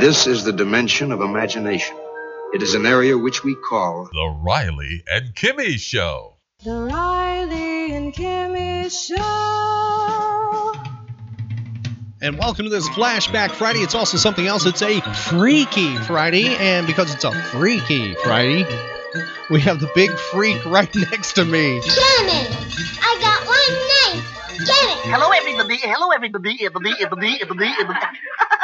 This is the dimension of imagination. It is an area which we call The Riley and Kimmy Show. The Riley and Kimmy Show. And welcome to this Flashback Friday. It's also something else. It's a Freaky Friday. And because it's a Freaky Friday, we have the big freak right next to me. Jimmy, I got one name. Jimmy. Hello, everybody. Hello, everybody. Everybody, everybody, everybody, everybody.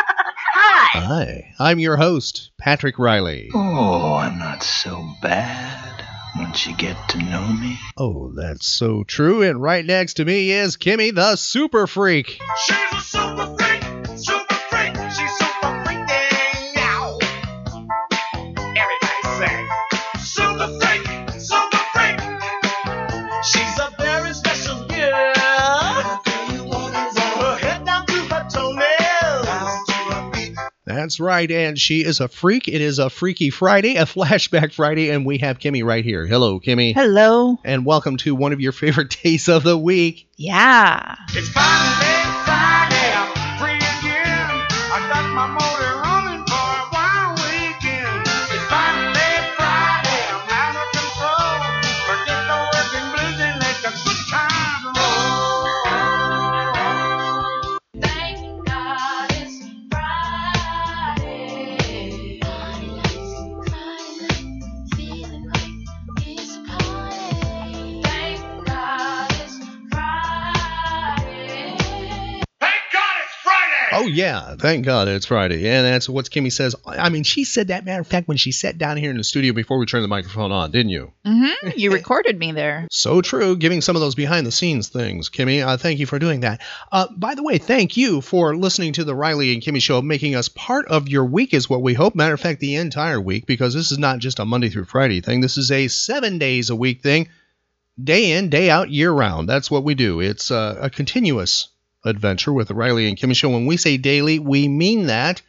Hi. Hi, I'm your host, Patrick Riley. Oh, I'm not so bad once you get to know me. Oh, that's so true. And right next to me is Kimmy the Super Freak. She's a super freak, That's right, and she is a freak. It is a Freaky Friday, a Flashback Friday, and we have Kimmy right here. Hello, Kimmy. Hello. And welcome to one of your favorite days of the week. Yeah. It's finally Oh, yeah. Thank God it's Friday. And that's what Kimmy says. I mean, she said that, matter of fact, when she sat down here in the studio before we turned the microphone on, didn't you? Mm-hmm. You recorded me there. So true, giving some of those behind the scenes things, Kimmy. Uh, thank you for doing that. Uh, by the way, thank you for listening to the Riley and Kimmy show, making us part of your week, is what we hope. Matter of fact, the entire week, because this is not just a Monday through Friday thing. This is a seven days a week thing, day in, day out, year round. That's what we do. It's uh, a continuous adventure with Riley and Kimmy show. When we say daily, we mean that.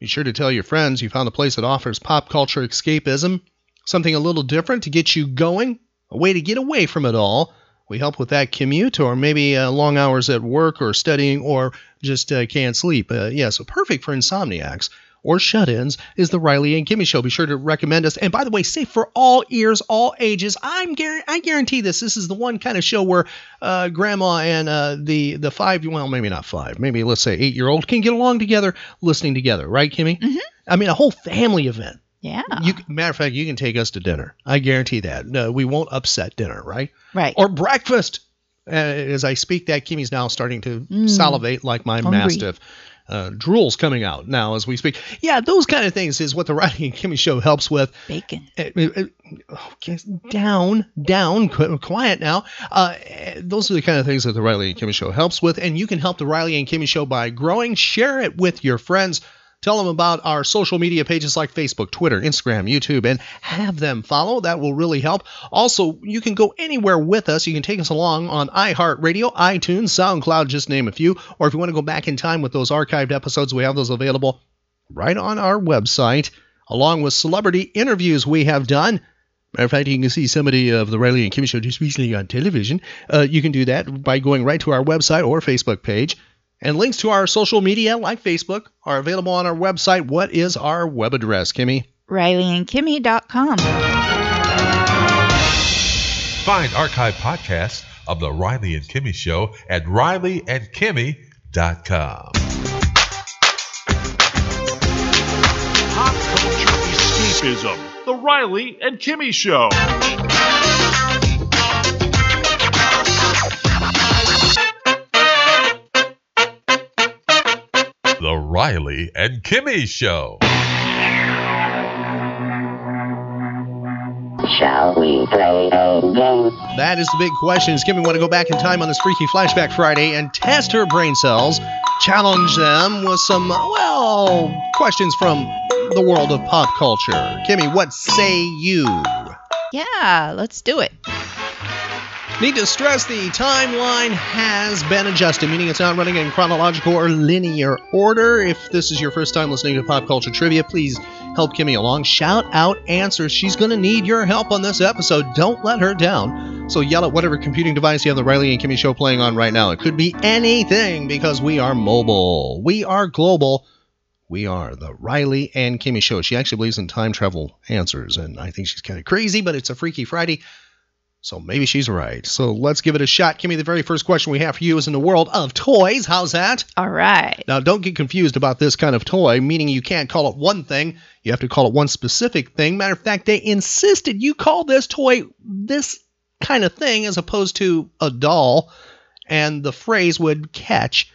Be sure to tell your friends you found a place that offers pop culture escapism, something a little different to get you going, a way to get away from it all. We help with that commute, or maybe uh, long hours at work, or studying, or just uh, can't sleep. Uh, yeah, so perfect for insomniacs or shut ins is the Riley and Kimmy Show. Be sure to recommend us. And by the way, safe for all ears, all ages. I'm guar- I guarantee this. This is the one kind of show where uh, grandma and uh, the the five, well, maybe not five, maybe let's say eight year old can get along together, listening together, right, Kimmy? Mm-hmm. I mean, a whole family event. Yeah. You, matter of fact, you can take us to dinner. I guarantee that. No, we won't upset dinner, right? right. Or breakfast. Uh, as I speak, that Kimmy's now starting to Mm. salivate like my Hungry. mastiff. Uh, drool's coming out now as we speak. Yeah, those kind of things is what the Riley and Kimmy show helps with. Bacon. Uh, uh, uh, okay, down, down, quiet now. Uh, those are the kind of things that the Riley and Kimmy show helps with, and you can help the Riley and Kimmy show by growing. Share it with your friends. Tell them about our social media pages like Facebook, Twitter, Instagram, YouTube, and have them follow. That will really help. Also, you can go anywhere with us. You can take us along on iHeartRadio, iTunes, SoundCloud, just name a few. Or if you want to go back in time with those archived episodes, we have those available right on our website, along with celebrity interviews we have done. Matter of fact, you can see somebody of the Riley and Kimmy Show just recently on television. Uh, you can do that by going right to our website or Facebook page. And links to our social media, like Facebook, are available on our website. What is our web address, Kimmy? RileyandKimmy.com. Find archive podcasts of The Riley and Kimmy Show at rileyandkimmy.com. Pop culture escapism. The Riley and Kimmy Show. The Riley and Kimmy Show. Shall we play a game? That is the big question. Is Kimmy want to go back in time on this freaky flashback Friday and test her brain cells, challenge them with some, well, questions from the world of pop culture. Kimmy, what say you? Yeah, let's do it. Need to stress the timeline has been adjusted, meaning it's not running in chronological or linear order. If this is your first time listening to Pop Culture Trivia, please help Kimmy along. Shout out answers. She's going to need your help on this episode. Don't let her down. So yell at whatever computing device you have the Riley and Kimmy show playing on right now. It could be anything because we are mobile. We are global. We are the Riley and Kimmy Show. She actually believes in time travel answers, and I think she's kind of crazy, but it's a Freaky Friday, so maybe she's right. So let's give it a shot. Kimmy, the very first question we have for you is in the world of toys. How's that? All right. Now, don't get confused about this kind of toy, meaning you can't call it one thing. You have to call it one specific thing. Matter of fact, they insisted you call this toy this kind of thing as opposed to a doll, and the phrase would catch.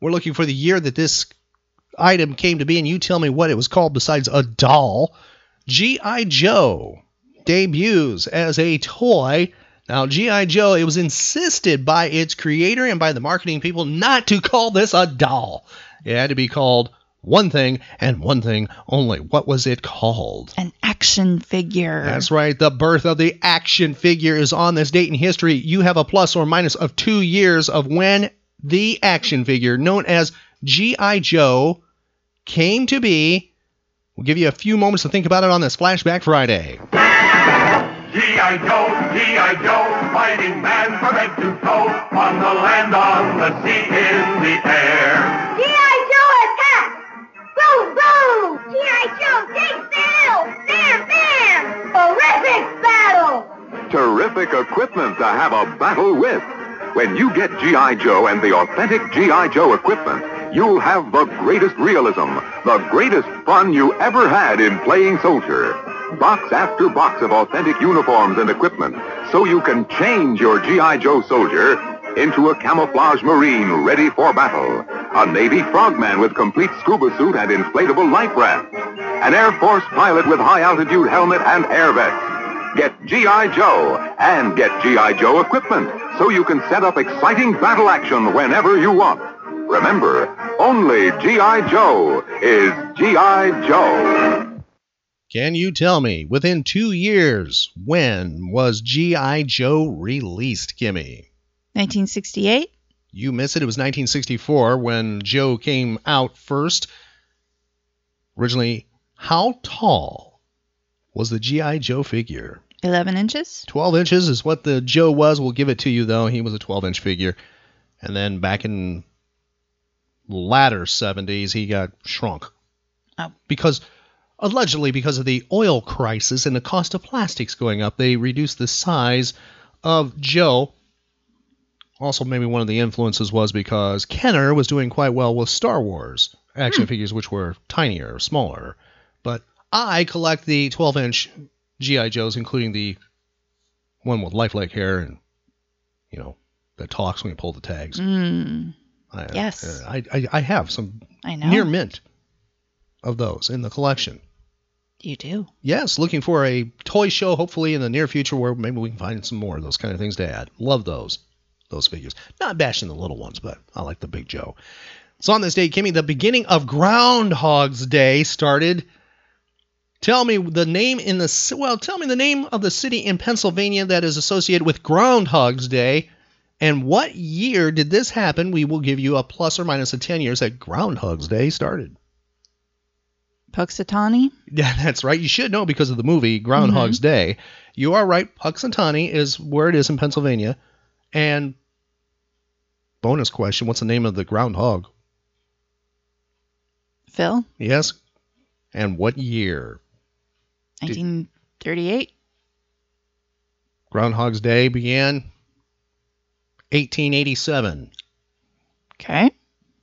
We're looking for the year that this item came to be, and you tell me what it was called besides a doll. G.I. Joe debuts as a toy. Now, G.I. Joe, it was insisted by its creator and by the marketing people not to call this a doll. It had to be called one thing and one thing only. What was it called? An action figure. That's right. The birth of the action figure is on this date in history. You have a plus or minus of two years of when the action figure, known as G.I. Joe, came to be. We'll give you a few moments to think about it on this Flashback Friday. G.I. Joe, G.I. Joe, fighting man from head to toe, on the land, on the sea, in the air. G.I. Joe attack! Boom, boom! G.I. Joe takes the! Bam, bam! Horrific battle! Terrific equipment to have a battle with. When you get G.I. Joe and the authentic G.I. Joe equipment, you'll have the greatest realism, the greatest fun you ever had in playing soldier. Box after box of authentic uniforms and equipment, so you can change your G.I. Joe soldier into a camouflage marine ready for battle, a Navy frogman with complete scuba suit and inflatable life raft, an Air Force pilot with high altitude helmet and air vest. Get G.I. Joe and get G.I. Joe equipment so you can set up exciting battle action whenever you want. Remember, only G.I. Joe is G.I. Joe. Can you tell me, within two years, when was G.I. Joe released, Kimmy? 1968. You miss it. It was 1964 when Joe came out first. Originally, how tall was the G.I. Joe figure? 11 inches. 12 inches is what the Joe was. We'll give it to you, though. He was a 12 inch figure. And then back in latter 70s, he got shrunk. Oh. Because, allegedly, because of the oil crisis and the cost of plastics going up, they reduced the size of Joe. Also, maybe one of the influences was because Kenner was doing quite well with Star Wars action figures, which were tinier, smaller. But I collect the 12 inch G.I. Joes, including the one with lifelike hair and, you know, that talks when you pull the tags. Mm, I, Yes. uh, I, I, I have some I know. near mint of those in the collection. You do. Yes, looking for a toy show, hopefully in the near future, where maybe we can find some more of those kind of things to add. Love those, those figures. Not bashing the little ones, but I like the Big Joe. So on this day, Kimmy, the beginning of Groundhog's Day started. Tell me the name in the well. Tell me the name of the city in Pennsylvania that is associated with Groundhog's Day, and what year did this happen? We will give you a plus or minus of ten years that Groundhog's Day started. Punxsutawney. Yeah, that's right. You should know because of the movie Groundhog's mm-hmm. Day. You are right. Punxsutawney is where it is in Pennsylvania. And bonus question: What's the name of the groundhog? Phil. Yes. And what year? 1938. Groundhog's Day began 1887. Okay. A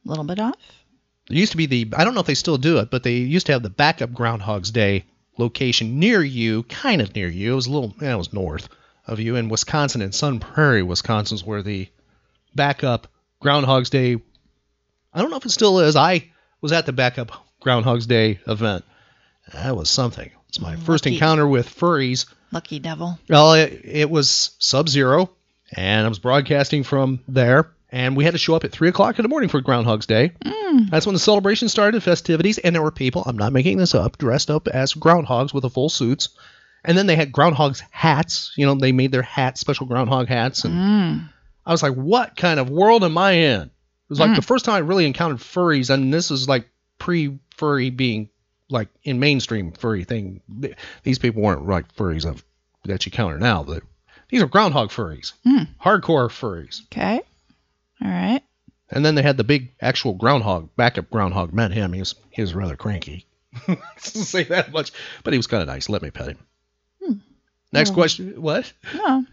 little bit off. There used to be the I don't know if they still do it, but they used to have the backup Groundhog's Day location near you, kind of near you. It was a little, yeah, it was north of you in Wisconsin, in Sun Prairie, Wisconsin's where the backup Groundhog's Day. I don't know if it still is. I was at the backup Groundhog's Day event. That was something. It's my mm, first encounter with furries. Lucky devil. Well, it, it was Sub Zero, and I was broadcasting from there. And we had to show up at 3 o'clock in the morning for Groundhog's Day. Mm. That's when the celebration started, festivities, and there were people, I'm not making this up, dressed up as groundhogs with the full suits. And then they had groundhogs hats. You know, they made their hats, special groundhog hats. And Mm. I was like, what kind of world am I in? It was like Mm. the first time I really encountered furries, and this is like pre furry being like in mainstream furry thing. These people weren't like furries of that you counter now. But these are groundhog furries, Mm. hardcore furries. Okay. All right. And then they had the big actual groundhog, backup groundhog met him. He was he was rather cranky. say that much, but he was kind of nice. Let me pet him. Hmm. Next Oh. question. What? No,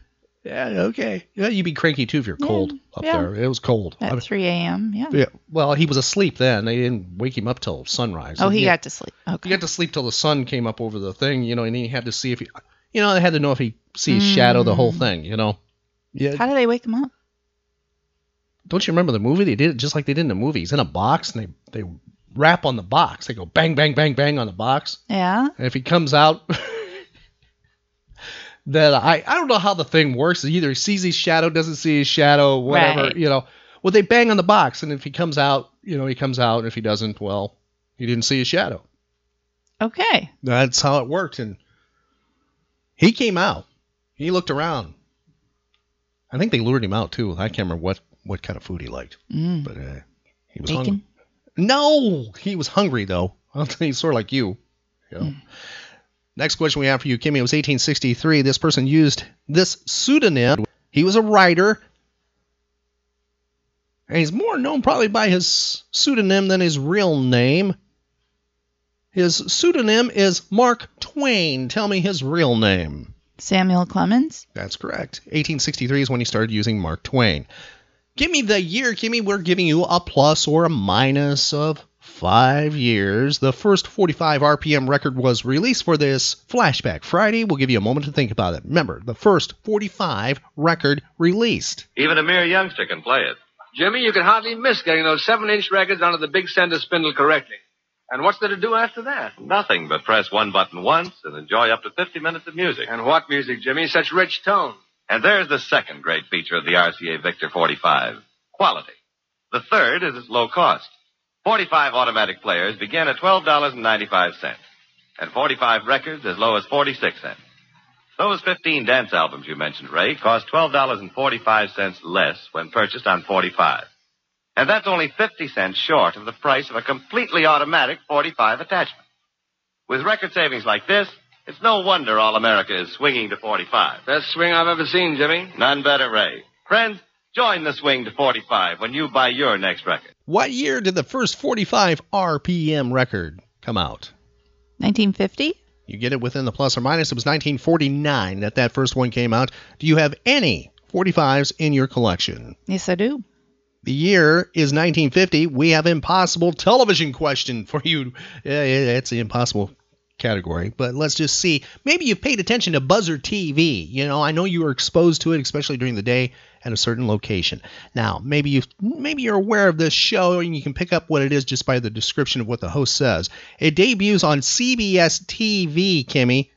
Yeah, okay. Yeah, you'd be cranky too if you're Yeah, cold up yeah. there. It was cold. I at mean, 3 a.m. Yeah. yeah. Well, he was asleep then. They didn't wake him up till sunrise. Oh, he yeah, got to sleep. Okay. He got to sleep till the sun came up over the thing, you know, and he had to see if he, you know, they had to know if he sees shadow the whole Mm. thing, you know. Yeah. How do they wake him up? Don't you remember the movie? They did it just like they did in the movie. He's in a box and they they rap on the box. They go bang bang bang bang on the box. Yeah. And if he comes out, then I I don't know how the thing works. Either he sees his shadow, doesn't see his shadow, whatever, Right. you know. Well, they bang on the box, and if he comes out, you know, he comes out. And if he doesn't, well, he didn't see his shadow. Okay. That's how it worked. And he came out. He looked around. I think they lured him out too. I can't remember what what kind of food he liked, Mm. but uh, he was Bacon. hungry. No, he was hungry though. You, sort of like you. you know. Next question we have for you, Kimmy. It was 1863. This person used this pseudonym. He was a writer. And he's more known probably by his pseudonym than his real name. His pseudonym is Mark Twain. Tell me his real name. Samuel Clemens. That's correct. 1863 is when he started using Mark Twain. Give me the year, Kimmy. We're giving you a plus or a minus of five years. The first 45 RPM record was released for this Flashback Friday. We'll give you a moment to think about it. Remember, the first 45 record released. Even a mere youngster can play it. Jimmy, you can hardly miss getting those seven-inch records onto the big center spindle correctly. And what's there to do after that? Nothing but press one button once and enjoy up to 50 minutes of music. And what music, Jimmy? Such rich tone. And there's the second great feature of the RCA Victor 45 quality. The third is its low cost. 45 automatic players begin at $12.95, and 45 records as low as 46 cents. Those 15 dance albums you mentioned, Ray, cost $12.45 less when purchased on 45. And that's only 50 cents short of the price of a completely automatic 45 attachment. With record savings like this, it's no wonder all America is swinging to 45. Best swing I've ever seen, Jimmy. None better, Ray. Friends, join the swing to 45 when you buy your next record. What year did the first 45 RPM record come out? 1950. You get it within the plus or minus. It was 1949 that that first one came out. Do you have any 45s in your collection? Yes, I do. The year is 1950. We have impossible television question for you. Yeah, yeah, it's the impossible category, but let's just see. Maybe you've paid attention to Buzzr TV. You know, I know you were exposed to it, especially during the day at a certain location. Now, maybe you maybe you're aware of this show and you can pick up what it is just by the description of what the host says. It debuts on CBS TV, Kimmy,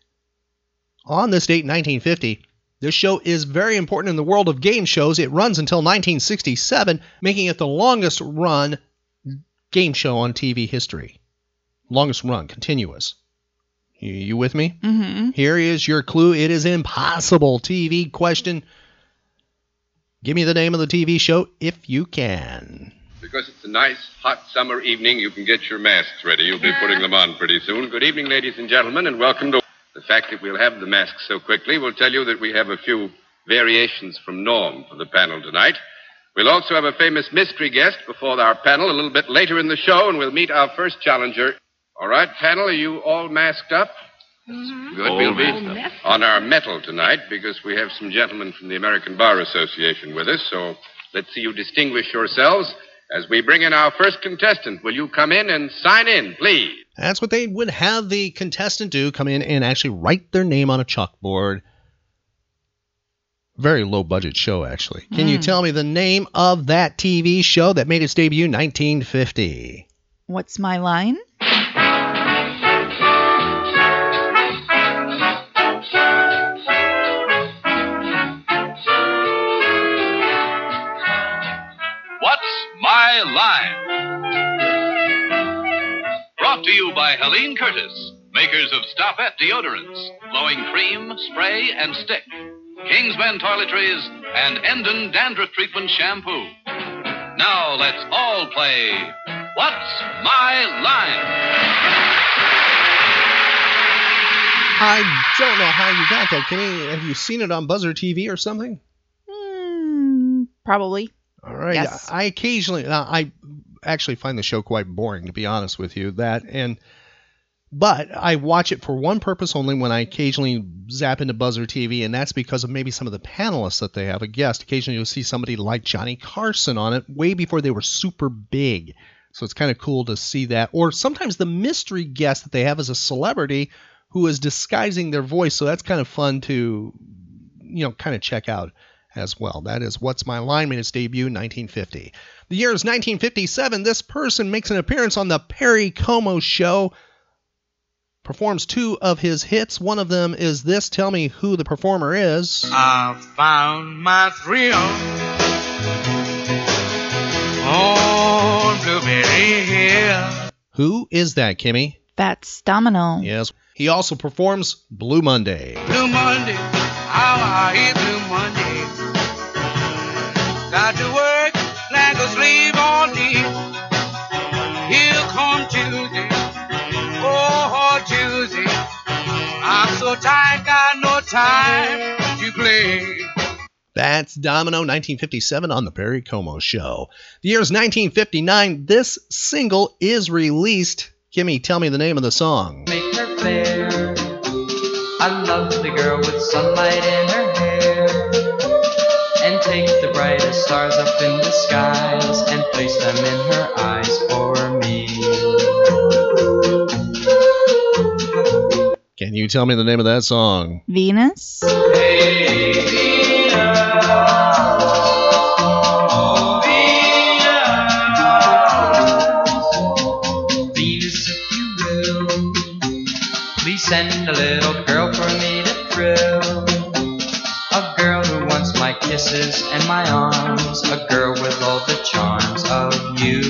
on this date, in 1950. This show is very important in the world of game shows. It runs until 1967, making it the longest run game show on TV history. Longest run, continuous. You, you with me? Mm-hmm. Here is your clue. It is impossible. TV question. Give me the name of the TV show if you can. Because it's a nice, hot summer evening, you can get your masks ready. You'll be putting them on pretty soon. Good evening, ladies and gentlemen, and welcome to. The fact that we'll have the masks so quickly will tell you that we have a few variations from norm for the panel tonight. We'll also have a famous mystery guest before our panel a little bit later in the show, and we'll meet our first challenger. All right, panel, are you all masked up? Good. All we'll be masked on our metal tonight because we have some gentlemen from the American Bar Association with us. So let's see you distinguish yourselves as we bring in our first contestant. Will you come in and sign in, please? That's what they would have the contestant do come in and actually write their name on a chalkboard. Very low budget show, actually. Can you Mm. tell me the name of that TV show that made its debut in 1950? What's my line? My Line? Brought to you by Helene Curtis, makers of Stopette deodorants, blowing cream, spray, and stick, Kingsmen toiletries, and Enden dandruff treatment shampoo. Now let's all play What's My Line? I don't know how you got that, Kenny. Have you seen it on Buzzr TV or something? Mm, probably. All right. Yes. I occasionally, I actually find the show quite boring, to be honest with you. That and, but I watch it for one purpose only when I occasionally zap into Buzzr TV, and that's because of maybe some of the panelists that they have. A guest, occasionally you'll see somebody like Johnny Carson on it way before they were super big. So it's kind of cool to see that. Or sometimes the mystery guest that they have is a celebrity who is disguising their voice. So that's kind of fun to, you know, kind of check out as well. That is What's My Line made its debut in 1950. The year is 1957. This person makes an appearance on the Perry Como show, performs two of his hits. One of them is this. Tell me who the performer is. I found my thrill on Blueberry Hill. Who is that, Kimmy? Fats Domino. Yes. He also performs Blue Monday. Blue Monday, how I hate Blue Monday. Got to work like a slave all day. Here come Tuesday, oh, oh Tuesday. I'm so tired, got no time to play. Fats Domino 1957 on the Perry Como show. The year is 1959. This single is released. Kimmy, tell me the name of the song. make her fair. I love the girl with sunlight in brightest stars up in the skies and place them in her eyes for me. Can you tell me the name of that song? Venus. Venus, kisses and my arms. A girl with all the charms of you.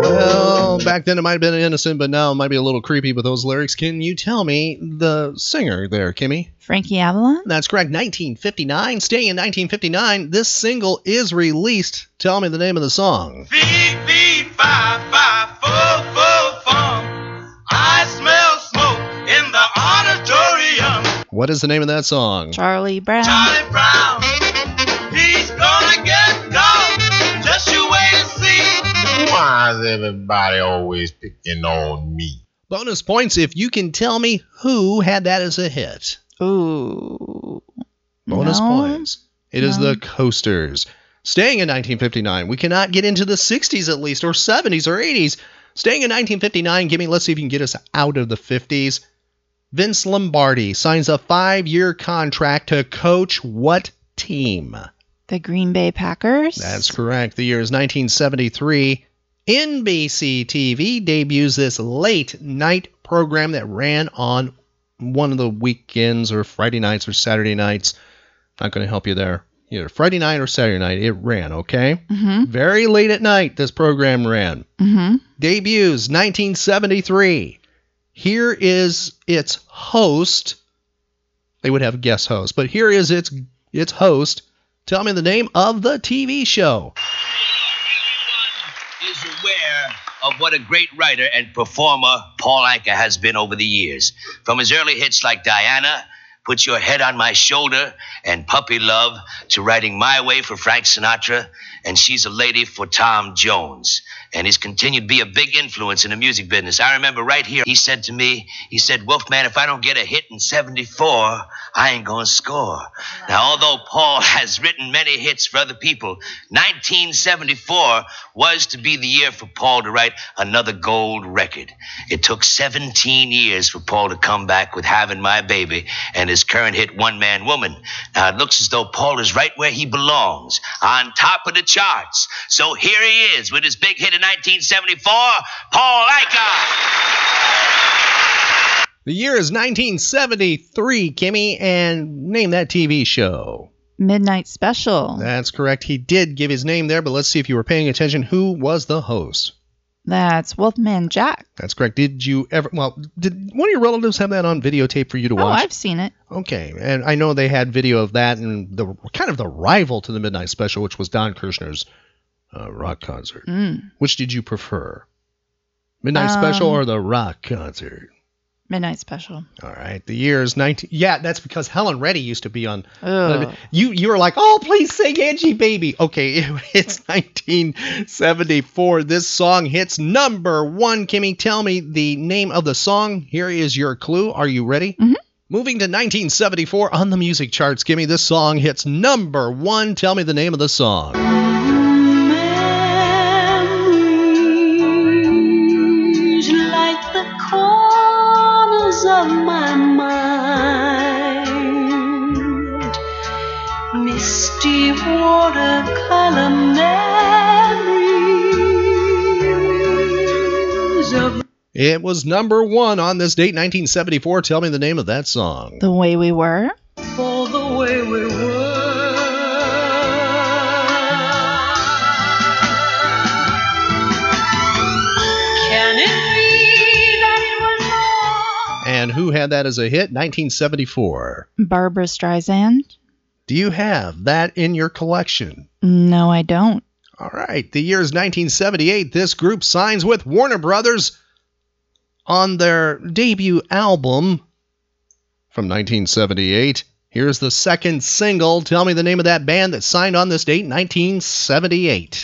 Well, back then it might have been innocent, but now it might be a little creepy with those lyrics. Can you tell me the singer there, Kimmy? Frankie Avalon. That's correct. 1959. Staying in 1959, this single is released. Tell me the name of the song. I smell smoke in the auditorium. What is the name of that song? Charlie Brown. Charlie Brown, Why is everybody always picking on me? Bonus points if you can tell me who had that as a hit. Ooh. Bonus No. points. It is No. the Coasters. Staying in 1959, we cannot get into the 60s at least, or 70s, or 80s. Staying in 1959, give me, let's see if you can get us out of the 50s. Vince Lombardi signs a five year contract to coach what team? The Green Bay Packers. That's correct. The year is 1973. NBC TV debuts this late night program that ran on one of the weekends or Friday nights or Saturday nights. Not going to help you there. Either Friday night or Saturday night. It ran, okay? Mm-hmm. Very late at night, this program ran. Mm-hmm. Debuts 1973. Here is its host. They would have guest host, but here is its its host. Tell me the name of the TV show. is aware of what a great writer and performer Paul Anka has been over the years. From his early hits like Diana, Put Your Head on My Shoulder, and Puppy Love, to writing My Way for Frank Sinatra, and She's a Lady for Tom Jones. And he's continued to be a big influence in the music business. I remember right here, he said to me, he said, Wolfman, if I don't get a hit in 74, I ain't gonna score. Now, although Paul has written many hits for other people, 1974 was to be the year for Paul to write another gold record. It took 17 years for Paul to come back with Having My Baby and his current hit One Man Woman. Now, it looks as though Paul is right where he belongs, on top of the charts. So here he is with his big hit in 1974, Paul Anka. The year is 1973, Kimmy, and name that TV show. Midnight Special. That's correct. He did give his name there, but let's see if you were paying attention. Who was the host? That's Wolfman Jack. That's correct. Did you ever? Well, did one of your relatives have that on videotape for you to Oh, watch? Oh, I've seen it. Okay, and I know they had video of that and the kind of the rival to the Midnight Special, which was Don Kirshner's uh, rock concert. Mm. Which did you prefer, Midnight Special Um, or the rock concert? Midnight Special. All right. The year is 19. Yeah, that's because Helen Reddy used to be on. Ugh. You you were like, oh, please sing Angie Baby. Okay, it's 1974. This song hits number one. Kimmy, tell me the name of the song. Here is your clue. Are you ready? Mhm. Moving to 1974 on the music charts, Kimmy, this song hits number one. Tell me the name of the song. Of my mind. Misty watercolor memories of It was number one on this date, 1974. Tell me the name of that song. The Way We Were. for the way we were. And who had that as a hit? 1974. Barbra Streisand. Do you have that in your collection? No, I don't. All right. The year is 1978. This group signs with Warner Brothers on their debut album from 1978. Here's the second single. Tell me the name of that band that signed on this date, 1978.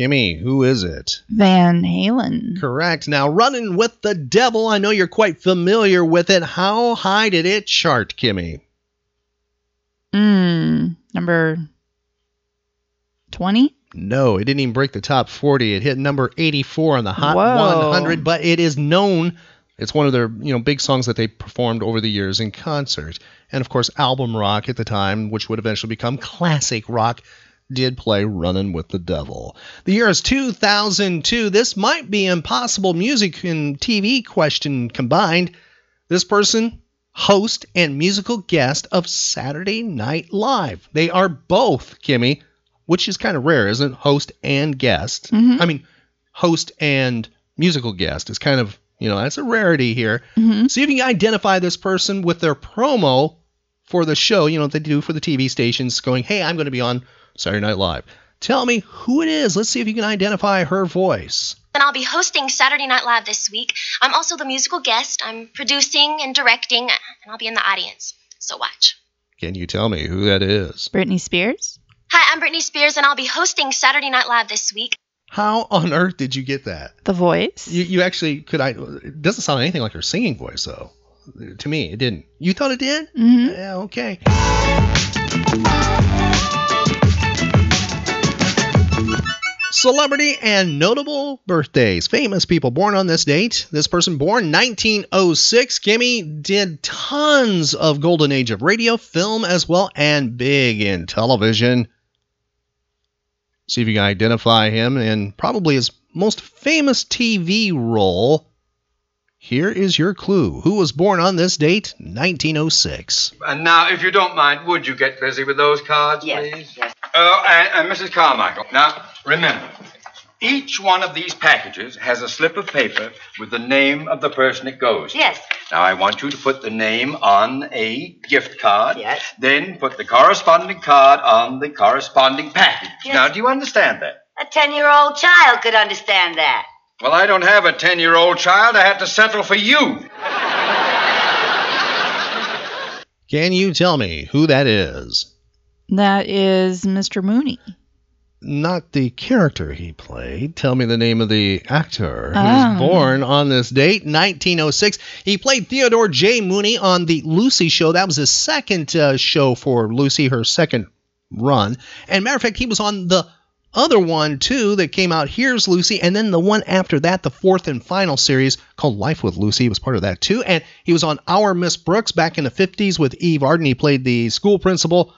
Kimmy, who is it? Van Halen. Correct. Now, Running with the Devil, I know you're quite familiar with it. How high did it chart, Kimmy? Mm, number 20? No, it didn't even break the top 40. It hit number 84 on the Hot Whoa. 100, but it is known. It's one of their you know big songs that they performed over the years in concert. And of course, album rock at the time, which would eventually become classic rock, did play Running with the Devil. The year is 2002. This might be impossible music and TV question combined. This person, host and musical guest of Saturday Night Live. They are both, Kimmy, which is kind of rare, isn't it? Host and guest. Mhm. I mean, host and musical guest is kind of, you know, that's a rarity here. Mhm. See if you can identify this person with their promo for the show, you know, what they do for the TV stations, going, hey, I'm going to be on Saturday Night Live. Tell me who it is. Let's see if you can identify her voice. And I'll be hosting Saturday Night Live this week. I'm also the musical guest. I'm producing and directing, and I'll be in the audience. So watch. Can you tell me who that is? Britney Spears. Hi, I'm Britney Spears, and I'll be hosting Saturday Night Live this week. How on earth did you get that? The voice. You, you actually could I? It doesn't sound anything like her singing voice though. To me, it didn't. You thought it did? hmm Yeah. Okay. Celebrity and notable birthdays. Famous people born on this date. This person born 1906. Kimmy did tons of golden age of radio, film as well, and big in television. See if you can identify him in probably his most famous TV role. Here is your clue. Who was born on this date? 1906. And now, if you don't mind, would you get busy with those cards, please? Yes. Oh, and, and Mrs. Carmichael, now, remember, each one of these packages has a slip of paper with the name of the person it goes. to. Yes. Now, I want you to put the name on a gift card. Yes. Then put the corresponding card on the corresponding package. Yes. Now, do you understand that? A ten-year-old child could understand that. Well, I don't have a 10 year old child. I had to settle for you. Can you tell me who that is? That is Mr. Mooney. Not the character he played. Tell me the name of the actor Oh. was born on this date, 1906. He played Theodore J. Mooney on the Lucy Show. That was his second uh, show for Lucy, her second run. And matter of fact, he was on the other one too that came out. Here's Lucy, and then the one after that, the fourth and final series called Life with Lucy. He was part of that too. And he was on Our Miss Brooks back in the 50s with Eve Arden. He played the school principal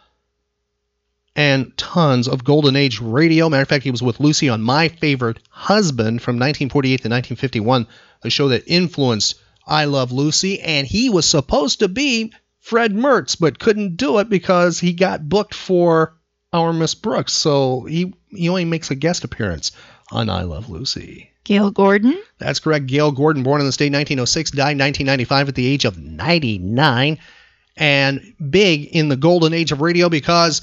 and tons of golden age radio. Matter of fact, he was with Lucy on My Favorite Husband from 1948 to 1951, a show that influenced I Love Lucy. And he was supposed to be Fred Mertz, but couldn't do it because he got booked for Our Miss Brooks. So he, he only makes a guest appearance on I Love Lucy. Gale Gordon. That's correct. Gale Gordon, born in the state 1906, died 1995 at the age of 99. And big in the golden age of radio because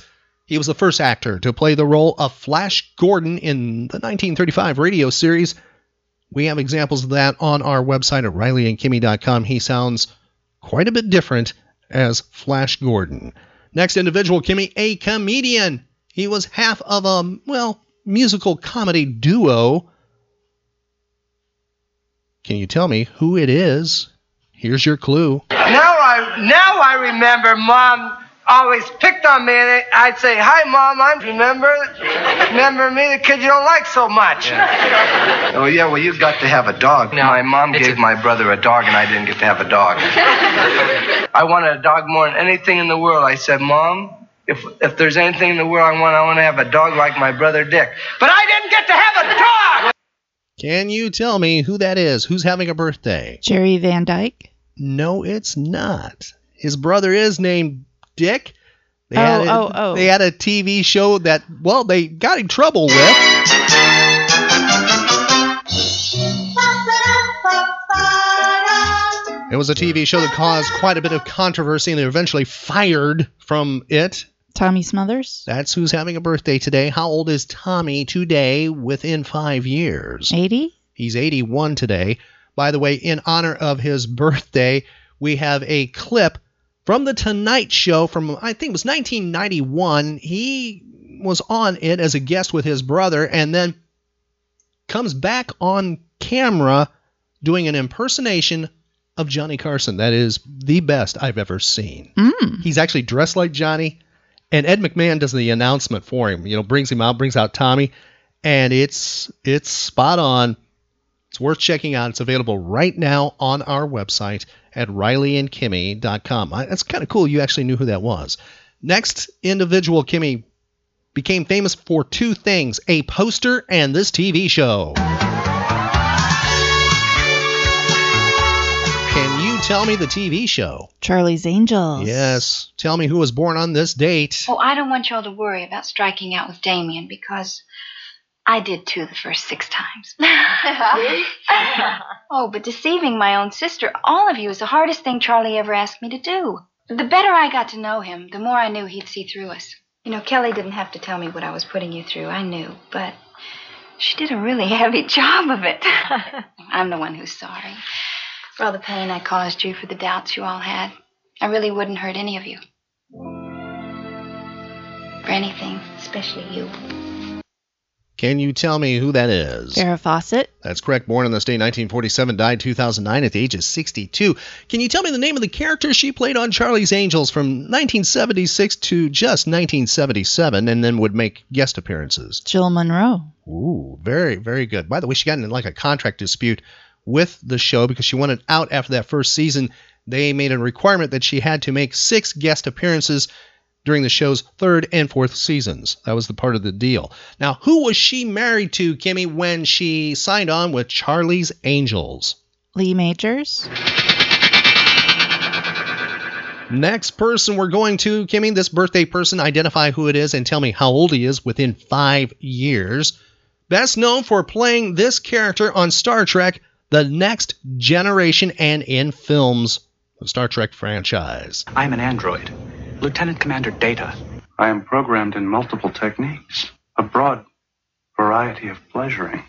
he was the first actor to play the role of Flash Gordon in the 1935 radio series. We have examples of that on our website at rileyandkimmy.com. He sounds quite a bit different as Flash Gordon. Next individual, Kimmy, a comedian. He was half of a, well, musical comedy duo. Can you tell me who it is? Here's your clue. Now I now I remember Mom always picked on me and I'd say, Hi Mom, I'm remember remember me, the kid you don't like so much. Oh yeah, well you got to have a dog. my mom gave my brother a dog and I didn't get to have a dog. I wanted a dog more than anything in the world. I said, Mom, if if there's anything in the world I want, I want to have a dog like my brother Dick. But I didn't get to have a dog! Can you tell me who that is? Who's having a birthday? Jerry Van Dyke. No, it's not. His brother is named Dick. They Oh, had a, oh, oh. They had a TV show that, well, they got in trouble with. It was a TV show that caused quite a bit of controversy, and they were eventually fired from it. Tommy Smothers. That's who's having a birthday today. How old is Tommy today within five years? 80? He's 81 today. By the way, in honor of his birthday, we have a clip from The Tonight Show from, I think it was 1991. He was on it as a guest with his brother and then comes back on camera doing an impersonation of Johnny Carson. That is the best I've ever seen. Mm. He's actually dressed like Johnny, and Ed McMahon does the announcement for him. You know, brings him out, brings out Tommy, and it's it's spot on. It's worth checking out. It's available right now on our website at rileyandkimmy.com. I- That's kind of cool. You actually knew who that was. Next individual, Kimmy, became famous for two things: a poster and this TV show. Can you tell me the TV show? Charlie's Angels. Yes. Tell me who was born on this date. Oh, I don't want y'all to worry about striking out with Damien because I did too the first six times. oh, but deceiving my own sister, all of you, is the hardest thing Charlie ever asked me to do. The better I got to know him, the more I knew he'd see through us. You know, Kelly didn't have to tell me what I was putting you through. I knew, but she did a really heavy job of it. I'm the one who's sorry for all the pain I caused you, for the doubts you all had. I really wouldn't hurt any of you. For anything, especially you. Can you tell me who that is? Farrah Fawcett. That's correct. Born in the state 1947, died 2009 at the age of 62. Can you tell me the name of the character she played on Charlie's Angels from 1976 to just 1977 and then would make guest appearances? Jill Monroe. Ooh, very, very good. By the way, she got in like a contract dispute with the show because she wanted out after that first season. They made a requirement that she had to make six guest appearances during the show's third and fourth seasons. That was the part of the deal. Now, who was she married to, Kimmy, when she signed on with Charlie's Angels? Lee Majors. Next person we're going to, Kimmy, this birthday person, identify who it is and tell me how old he is within five years. Best known for playing this character on Star Trek The Next Generation and in films, the Star Trek franchise. I'm an android. Lieutenant Commander Data. I am programmed in multiple techniques, a broad variety of pleasuring.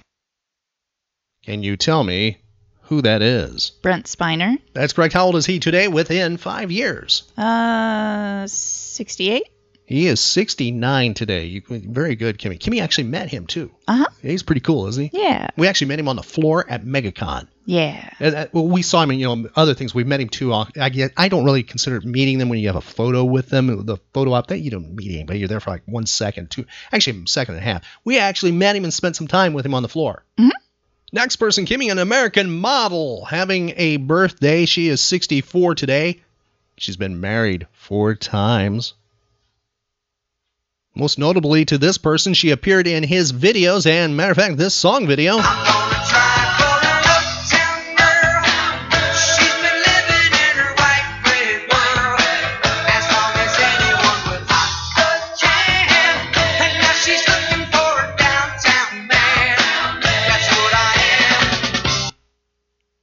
Can you tell me who that is? Brent Spiner. That's correct. How old is he today within five years? Uh, 68. He is 69 today. You, very good, Kimmy. Kimmy actually met him too. Uh huh. He's pretty cool, isn't he? Yeah. We actually met him on the floor at MegaCon. Yeah. And, uh, well, we saw him in you know other things. We met him too. uh, I get. I don't really consider meeting them when you have a photo with them. The photo op that you don't meet anybody. You're there for like one second, two, actually a second and a half. We actually met him and spent some time with him on the floor. Mhm. Next person, Kimmy, an American model, having a birthday. She is 64 today. She's been married four times. Most notably to this person, she appeared in his videos, and matter of fact, this song video.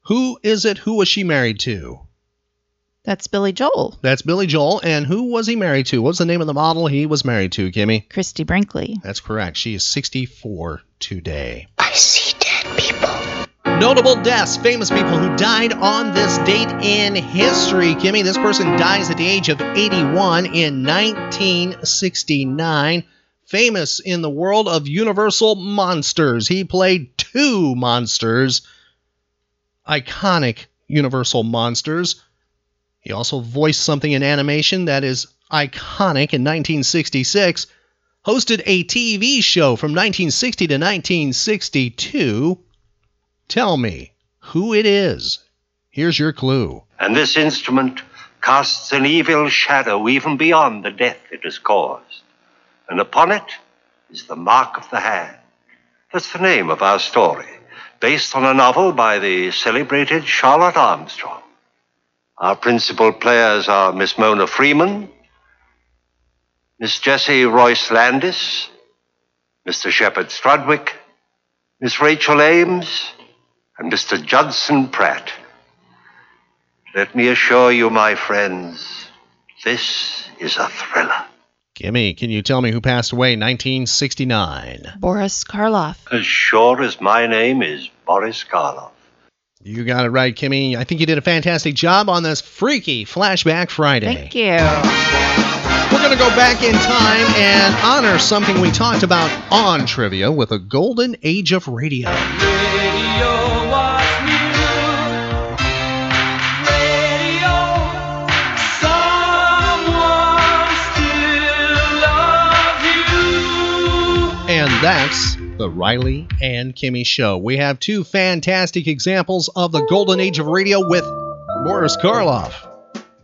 Who is it? Who was she married to? That's Billy Joel. That's Billy Joel. And who was he married to? What's the name of the model he was married to, Kimmy? Christie Brinkley. That's correct. She is 64 today. I see dead people. Notable deaths, famous people who died on this date in history. Kimmy, this person dies at the age of 81 in 1969. Famous in the world of Universal Monsters. He played two monsters, iconic Universal Monsters. He also voiced something in animation that is iconic in 1966. Hosted a TV show from 1960 to 1962. Tell me who it is. Here's your clue. And this instrument casts an evil shadow even beyond the death it has caused. And upon it is the mark of the hand. That's the name of our story, based on a novel by the celebrated Charlotte Armstrong. Our principal players are Miss Mona Freeman, Miss Jessie Royce Landis, Mr. Shepard Strudwick, Miss Rachel Ames, and Mr. Judson Pratt. Let me assure you, my friends, this is a thriller. Kimmy, can you tell me who passed away in 1969? Boris Karloff. As sure as my name is Boris Karloff. You got it right, Kimmy. I think you did a fantastic job on this freaky Flashback Friday. Thank you. We're going to go back in time and honor something we talked about on trivia with a golden age of radio. And that's the Riley and Kimmy Show. We have two fantastic examples of the golden age of radio with Boris Karloff.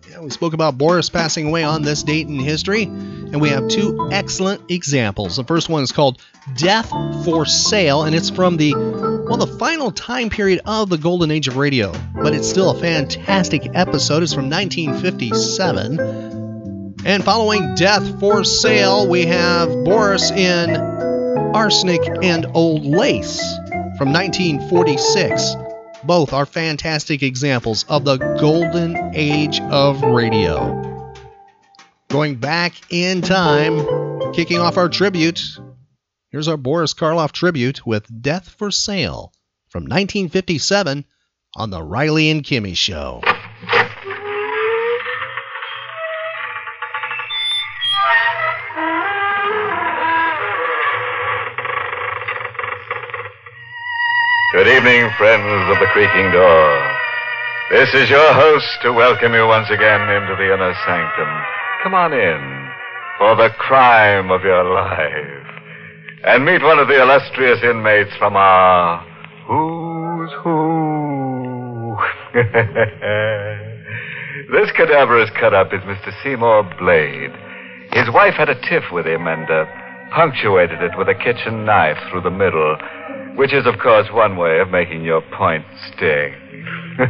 Yeah, we spoke about Boris passing away on this date in history, and we have two excellent examples. The first one is called Death for Sale, and it's from the well, the final time period of the golden age of radio, but it's still a fantastic episode. It's from 1957. And following Death for Sale, we have Boris in Arsenic and Old Lace from 1946. Both are fantastic examples of the golden age of radio. Going back in time, kicking off our tribute, here's our Boris Karloff tribute with Death for Sale from 1957 on The Riley and Kimmy Show. Good evening, friends of the creaking door. This is your host to welcome you once again into the inner sanctum. Come on in for the crime of your life and meet one of the illustrious inmates from our Who's Who. this cadaverous cut up is Mr. Seymour Blade. His wife had a tiff with him and uh, punctuated it with a kitchen knife through the middle, which is, of course, one way of making your point sting.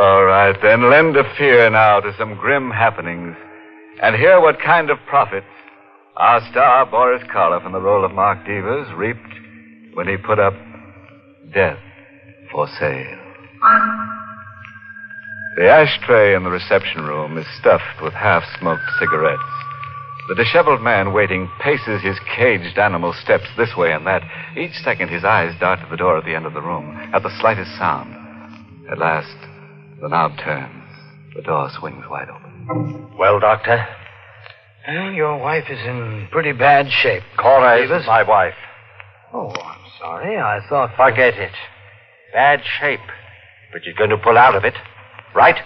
All right, then, lend a fear now to some grim happenings and hear what kind of profits our star Boris Karloff in the role of Mark Devers reaped when he put up Death for Sale. The ashtray in the reception room is stuffed with half smoked cigarettes. The disheveled man waiting paces his caged animal steps this way and that. Each second, his eyes dart to the door at the end of the room at the slightest sound. At last, the knob turns. The door swings wide open. Well, Doctor? Eh, your wife is in pretty bad shape. Cora Davis? isn't my wife. Oh, I'm sorry. I thought. Forget it. Bad shape. But you're going to pull out of it, right?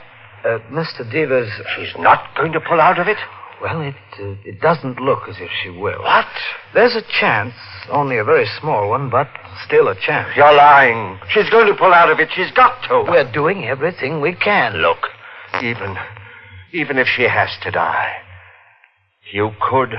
Uh, Mr. Devers. She's not going to pull out of it? Well, it uh, it doesn't look as if she will. What? There's a chance, only a very small one, but still a chance. You're lying. She's going to pull out of it. She's got to. We're doing everything we can. Look, even, even if she has to die, you could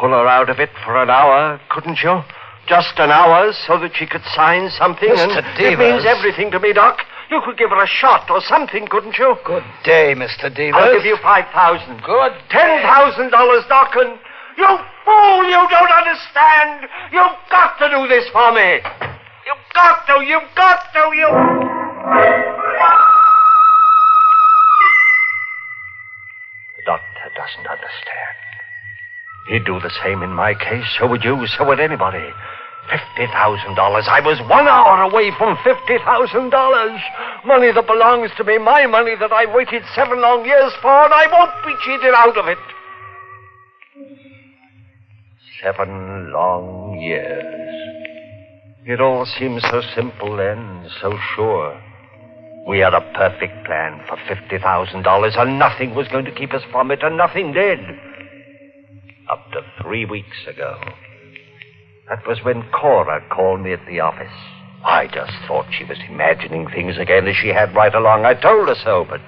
pull her out of it for an hour, couldn't you? Just an hour so that she could sign something. Mr. and It means everything to me, Doc. You could give her a shot or something, couldn't you? Good day, Mr. Devers. I'll give you five thousand. Good. Ten thousand dollars, Dockin. You fool! You don't understand. You've got to do this for me. You've got to. You've got to. You. The doctor doesn't understand. He'd do the same in my case. So would you. So would anybody. Fifty thousand dollars. I was one hour away from fifty thousand dollars. Money that belongs to me. My money that I waited seven long years for, and I won't be cheated out of it. Seven long years. It all seemed so simple then, so sure. We had a perfect plan for fifty thousand dollars, and nothing was going to keep us from it, and nothing did. Up to three weeks ago. That was when Cora called me at the office. I just thought she was imagining things again as she had right along. I told her so, but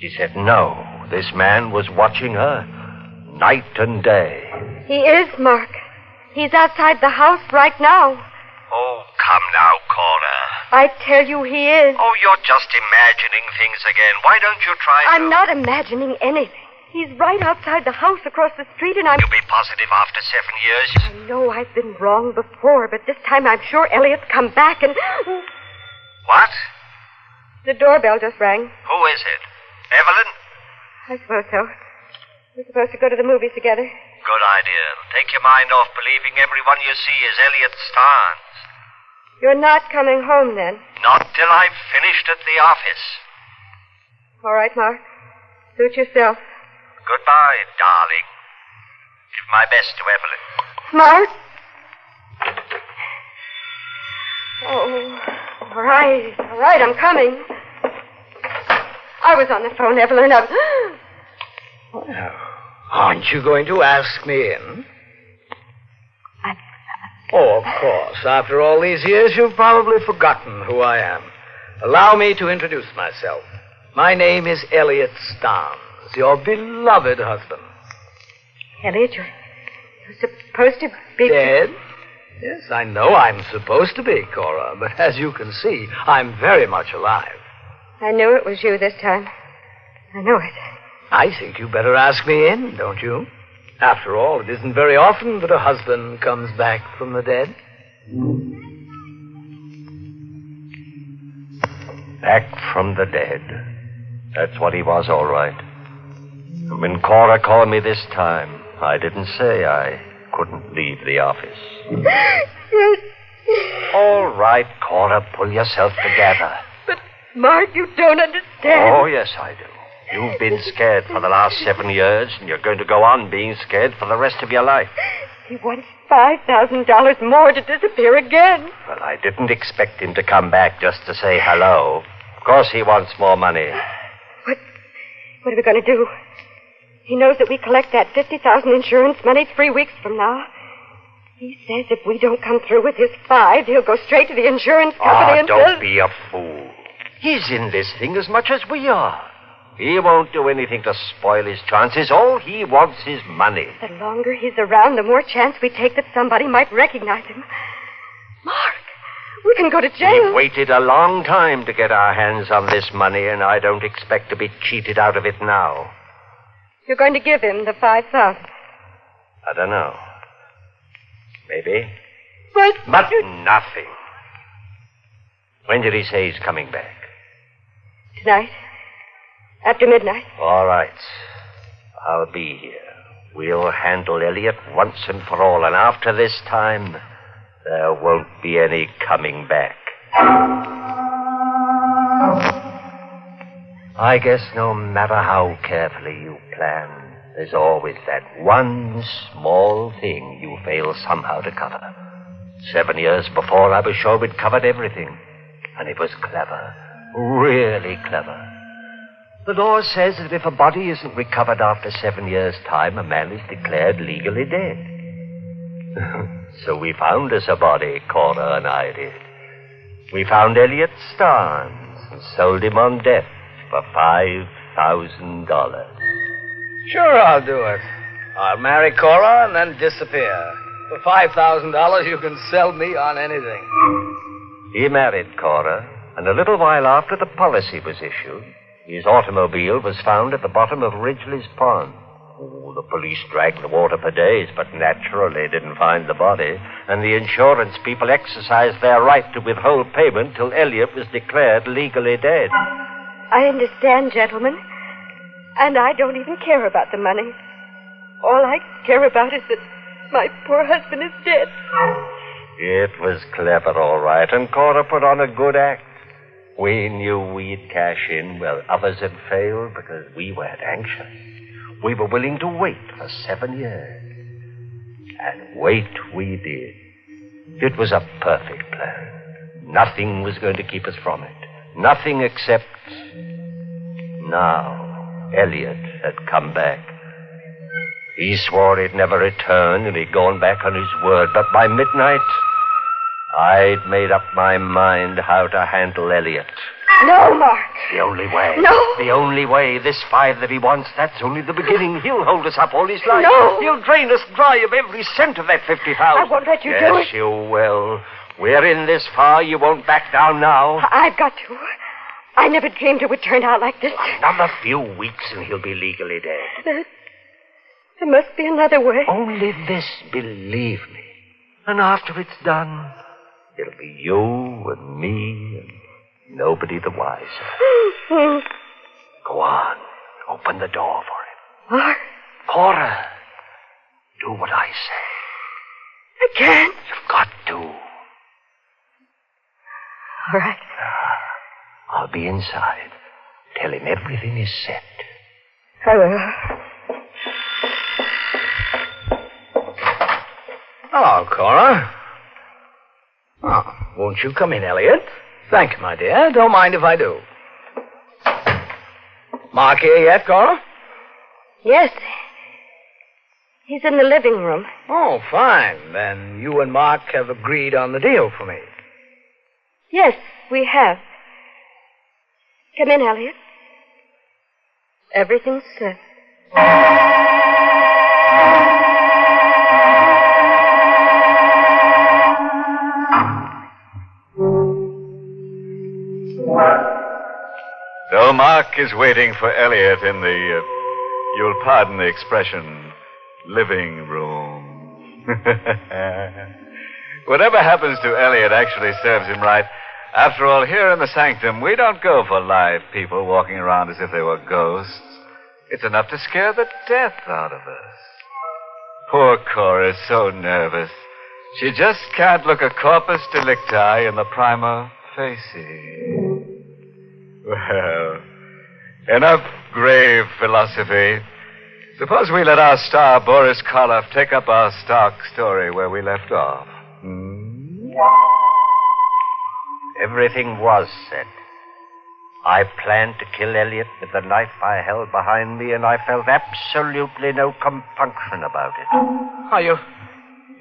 she said no. This man was watching her night and day. He is, Mark. He's outside the house right now. Oh, come now, Cora. I tell you he is. Oh, you're just imagining things again. Why don't you try. I'm not imagining anything. He's right outside the house across the street, and I'm. You'll be positive after seven years. I know I've been wrong before, but this time I'm sure Elliot's come back and. What? The doorbell just rang. Who is it? Evelyn? I suppose so. We're supposed to go to the movies together. Good idea. Take your mind off believing everyone you see is Elliot Starnes. You're not coming home then. Not till I've finished at the office. All right, Mark. Suit yourself. Goodbye, darling. Give my best to Evelyn. Mark? Oh, all right, all right, I'm coming. I was on the phone, Evelyn. I... Aren't you going to ask me in? Oh, of course. After all these years, you've probably forgotten who I am. Allow me to introduce myself. My name is Elliot Starnes, your beloved husband. Elliot, you're, you're supposed to be. Dead? Yes, I know I'm supposed to be, Cora, but as you can see, I'm very much alive. I knew it was you this time. I knew it. I think you better ask me in, don't you? After all, it isn't very often that a husband comes back from the dead. Back from the dead. That's what he was, all right. When Cora called me this time, I didn't say I couldn't leave the office. All right, Cora, pull yourself together. But, Mark, you don't understand. Oh, yes, I do. You've been scared for the last seven years, and you're going to go on being scared for the rest of your life. He wants $5,000 more to disappear again. Well, I didn't expect him to come back just to say hello. Of course, he wants more money. What, what are we going to do? He knows that we collect that 50000 insurance money three weeks from now. He says if we don't come through with his five, he'll go straight to the insurance company Ah, and don't says... be a fool. He's in this thing as much as we are. He won't do anything to spoil his chances. All he wants is money. The longer he's around, the more chance we take that somebody might recognize him. Mark, we can go to jail. We've waited a long time to get our hands on this money, and I don't expect to be cheated out of it now. You're going to give him the 5000 I don't know. Maybe. But... But nothing. When did he say he's coming back? Tonight? After midnight? All right. I'll be here. We'll handle Elliot once and for all, and after this time, there won't be any coming back. I guess no matter how carefully you plan, there's always that one small thing you fail somehow to cover. Seven years before, I was sure we'd covered everything. And it was clever. Really clever. The law says that if a body isn't recovered after seven years' time, a man is declared legally dead. so we found us a body, Cora and I did. We found Elliot Starnes and sold him on death for five thousand dollars. Sure, I'll do it. I'll marry Cora and then disappear. For $5,000, you can sell me on anything. He married Cora, And a little while after the policy was issued, his automobile was found at the bottom of Ridgely's Pond. Oh, the police dragged the water for days, but naturally didn't find the body. And the insurance people exercised their right to withhold payment till Elliot was declared legally dead. I understand, gentlemen. And I don't even care about the money. All I care about is that my poor husband is dead. It was clever, all right, and Cora put on a good act. We knew we'd cash in while others had failed because we weren't anxious. We were willing to wait for seven years. And wait we did. It was a perfect plan. Nothing was going to keep us from it. Nothing except. Now, Elliot had come back. He swore he'd never return and he'd gone back on his word, but by midnight, I'd made up my mind how to handle Elliot. No, Mark. The only way. No. The only way. This five that he wants, that's only the beginning. He'll hold us up all his life. No. He'll drain us dry of every cent of that 50000 I won't let you yes, do it. Yes, you will. We're in this far. You won't back down now. I've got to. I never dreamed it would turn out like this. Another few weeks and he'll be legally dead. There, there must be another way. Only this, believe me. And after it's done, it'll be you and me and nobody the wiser. Go on. Open the door for him. Mark, Cora, do what I say. I can't. You've got to. All right. Ah, I'll be inside. Tell him everything is set. I will. Hello, Cora. Oh, won't you come in, Elliot? Thank you, my dear. Don't mind if I do. Mark here yet, Cora? Yes. He's in the living room. Oh, fine. Then you and Mark have agreed on the deal for me. Yes, we have. Come in, Elliot. Everything's set. So Mark is waiting for Elliot in the, uh, you'll pardon the expression, living room. Whatever happens to Elliot actually serves him right. After all, here in the sanctum, we don't go for live people walking around as if they were ghosts. It's enough to scare the death out of us. Poor Cora's so nervous. She just can't look a corpus delicti in the prima facie. Well, enough grave philosophy. Suppose we let our star, Boris Karloff, take up our stark story where we left off. Hmm? Everything was set. I planned to kill Elliot with the knife I held behind me, and I felt absolutely no compunction about it. Are you.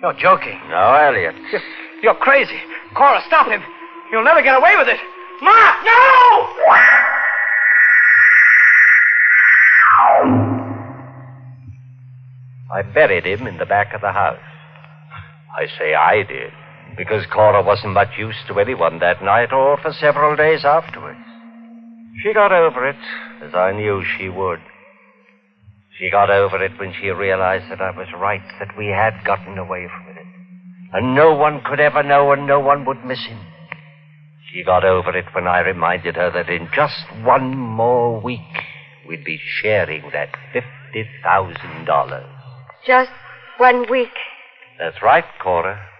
You're joking. No, Elliot. You're crazy. Cora, stop him. You'll never get away with it. Mark, no! I buried him in the back of the house. I say I did, because Cora wasn't much use to anyone that night or for several days afterwards. She got over it, as I knew she would. She got over it when she realized that I was right, that we had gotten away from it. And no one could ever know, and no one would miss him. She got over it when I reminded her that in just one more week, we'd be sharing that $50,000. Just one week. That's right, Cora.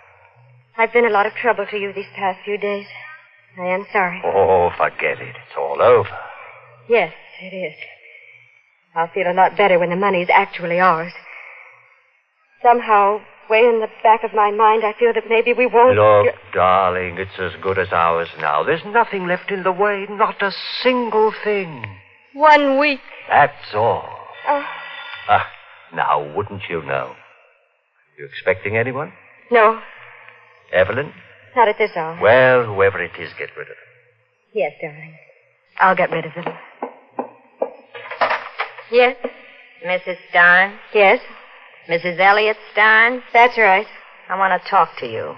I've been a lot of trouble to you these past few days. I am sorry. Oh, forget it. It's all over. Yes, it is. I'll feel a lot better when the money's actually ours. Somehow, way in the back of my mind, I feel that maybe we won't. Look, darling, it's as good as ours now. There's nothing left in the way, not a single thing. One week. That's all. Oh, Ah, now, wouldn't you know? You expecting anyone? no, Evelyn? not at this hour. Well, whoever it is, get rid of him. Yes, darling. I'll get rid of them. Yes? Mrs. Stein? Yes? Mrs. Elliot Stein? That's right. I want to talk to you.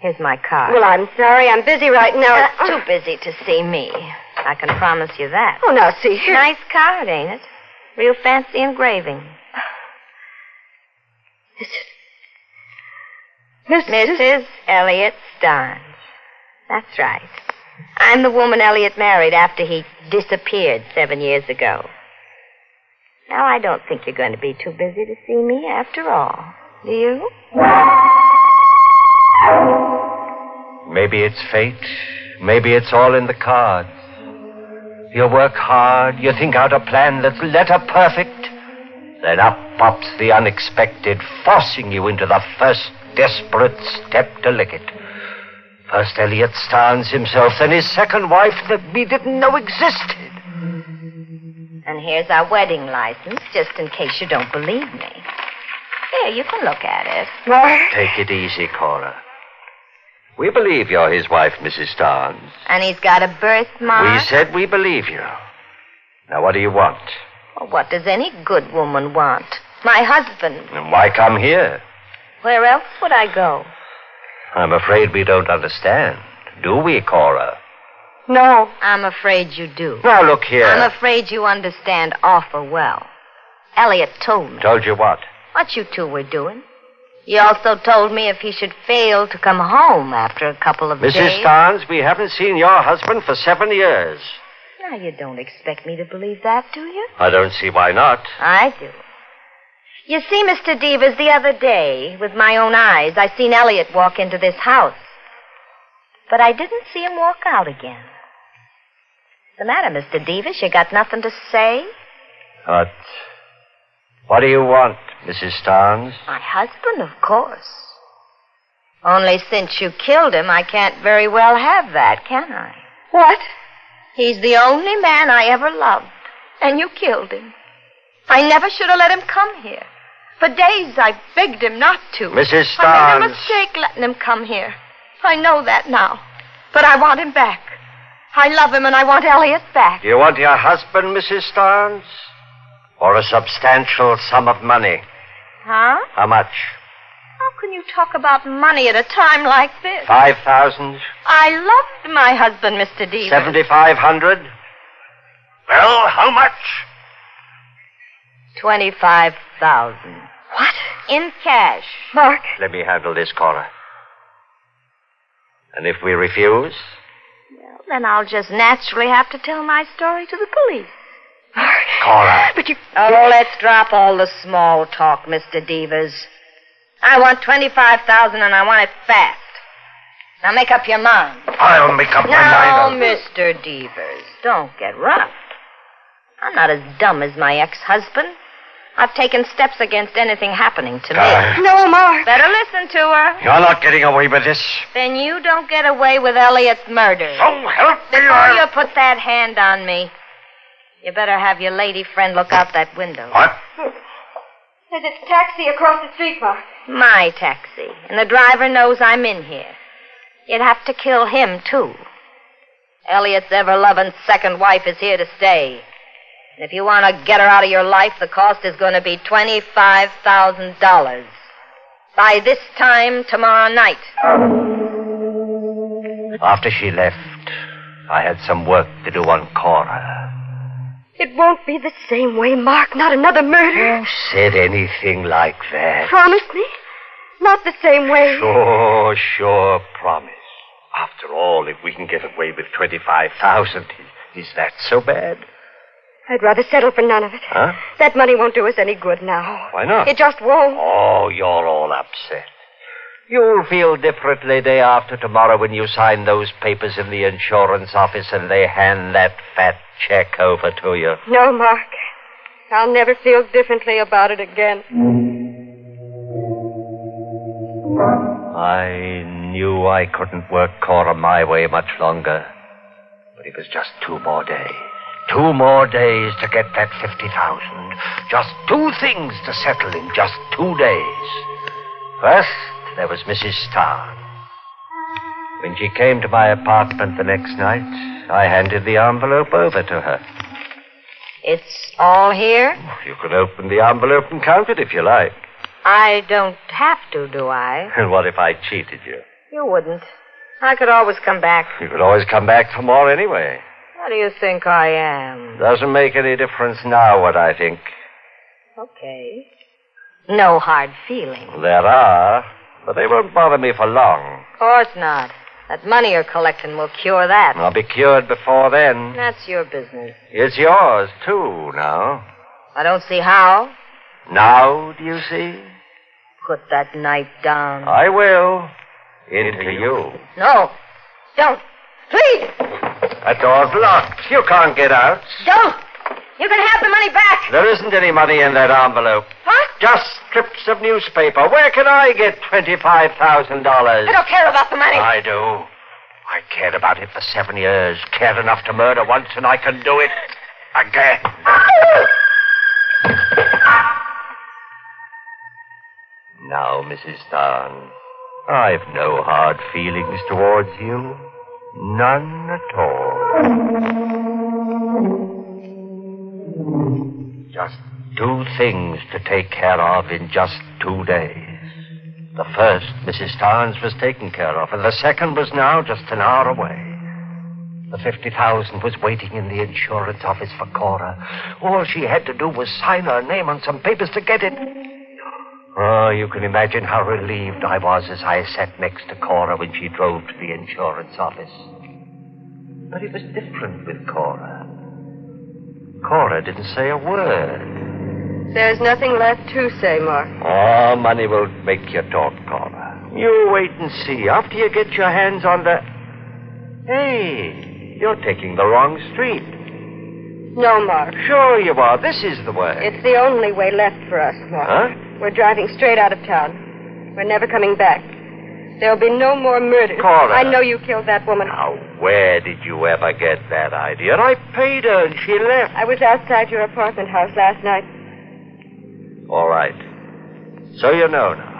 Here's my card. Well, I'm sorry. I'm busy right now. Uh, too busy to see me. I can promise you that. Oh, now, see here. Nice card, ain't it? Real fancy engraving. Mrs. Elliot Starnes. That's right. I'm the woman Elliot married after he disappeared seven years ago. Now, I don't think you're going to be too busy to see me after all. Do you? Maybe it's fate. Maybe it's all in the cards. You work hard, you think out a plan that's letter perfect. Then up pops the unexpected, forcing you into the first desperate step to lick it. First Elliot Starnes himself, then his second wife that we didn't know existed. And here's our wedding license, just in case you don't believe me. Here, you can look at it. Take it easy, Cora. We believe you're his wife, Mrs. Starnes. And he's got a birthmark. We said we believe you. Now, what do you want? Well, what does any good woman want? My husband. And why come here? Where else would I go? I'm afraid we don't understand. Do we, Cora? No. I'm afraid you do. Now, look here. I'm afraid you understand awful well. Elliot told me Told you what? what you two were doing. He also told me if he should fail to come home after a couple of Mrs. days. Mrs. Starnes, we haven't seen your husband for seven years. Now, you don't expect me to believe that, do you? I don't see why not. I do. You see, Mr. Devers, the other day, with my own eyes, I seen Elliot walk into this house. But I didn't see him walk out again. What's the matter, Mr. Devers? You got nothing to say? What? What do you want, Mrs. Starnes? My husband, of course. Only since you killed him, I can't very well have that, can I? What? He's the only man I ever loved, and you killed him. I never should have let him come here. For days I begged him not to. Mrs. Starnes. I made a mistake letting him come here. I know that now. But I want him back. I love him and I want Elliot back. Do you want your husband, Mrs. Starnes? Or a substantial sum of money? Huh? How much? How can you talk about money at a time like this? Five thousand? I loved my husband, Mr. Devers. Seventy-five hundred? Well, how much? Twenty-five thousand. What? In cash. Mark. Let me handle this, Cora. And if we refuse? Well, then I'll just naturally have to tell my story to the police. Mark. Cora. But you. Oh, let's drop all the small talk, Mr. Devers. I want twenty-five thousand, and I want it fast. Now make up your mind. I'll make up my Now, mind. Mr. Devers, don't get rough. I'm not as dumb as my ex-husband. I've taken steps against anything happening to me. Ah. No, Mark. Better listen to her. You're not getting away with this. Then you don't get away with Elliot's murder. So help me, Before I'll- you put that hand on me, you better have your lady friend look out that window. What? There's a taxi across the street, Mark. My taxi. And the driver knows I'm in here. You'd have to kill him, too. Elliot's ever loving second wife is here to stay. And if you want to get her out of your life, the cost is going to be $25,000. By this time tomorrow night. After she left, I had some work to do on Cora. It won't be the same way, Mark. Not another murder. Said anything like that? Promise me. Not the same way. Sure, sure, promise. After all, if we can get away with 25,000, is that so bad? I'd rather settle for none of it. Huh? That money won't do us any good now. Why not? It just won't. Oh, you're all upset. You'll feel differently day after tomorrow when you sign those papers in the insurance office and they hand that fat check over to you. No, Mark. I'll never feel differently about it again. I knew I couldn't work Cora my way much longer. But it was just two more days. Two more days to get that 50,000. Just two things to settle in just two days. First, there was Mrs. Starr. When she came to my apartment the next night, I handed the envelope over to her. It's all here? You can open the envelope and count it if you like. I don't have to, do I? And what if I cheated you? You wouldn't. I could always come back. You could always come back for more anyway. What do you think I am? Doesn't make any difference now what I think. Okay. No hard feelings. There are, but they won't bother me for long. Of course not. That money you're collecting will cure that. I'll be cured before then. That's your business. It's yours, too, now. I don't see how. Now, do you see? Put that knife down. I will. Into you. No. Don't. Please. That door's locked. You can't get out. Don't. You can have the money back. There isn't any money in that envelope. What? Just strips of newspaper. Where can I get $25,000? I don't care about the money. I do. I cared about it for seven years. Cared enough to murder once, and I can do it again. Now, Mrs. Starn, I've no hard feelings towards you. None at all. Just two things to take care of in just two days. The first, Mrs. Starnes was taken care of, and the second was now just an hour away. The 50000 was waiting in the insurance office for Cora. All she had to do was sign her name on some papers to get it. Oh, you can imagine how relieved I was as I sat next to Cora when she drove to the insurance office. But it was different with Cora. Cora didn't say a word. There's nothing left to say, Mark. Oh, money will make you talk, Cora. You wait and see. After you get your hands on the. Hey, you're taking the wrong street. No, Mark. Sure you are. This is the way. It's the only way left for us, Mark. Huh? We're driving straight out of town. We're never coming back. There'll be no more murders. Cora. I know you killed that woman. Now, where did you ever get that idea? I paid her and she left. I was outside your apartment house last night. All right. So you know now.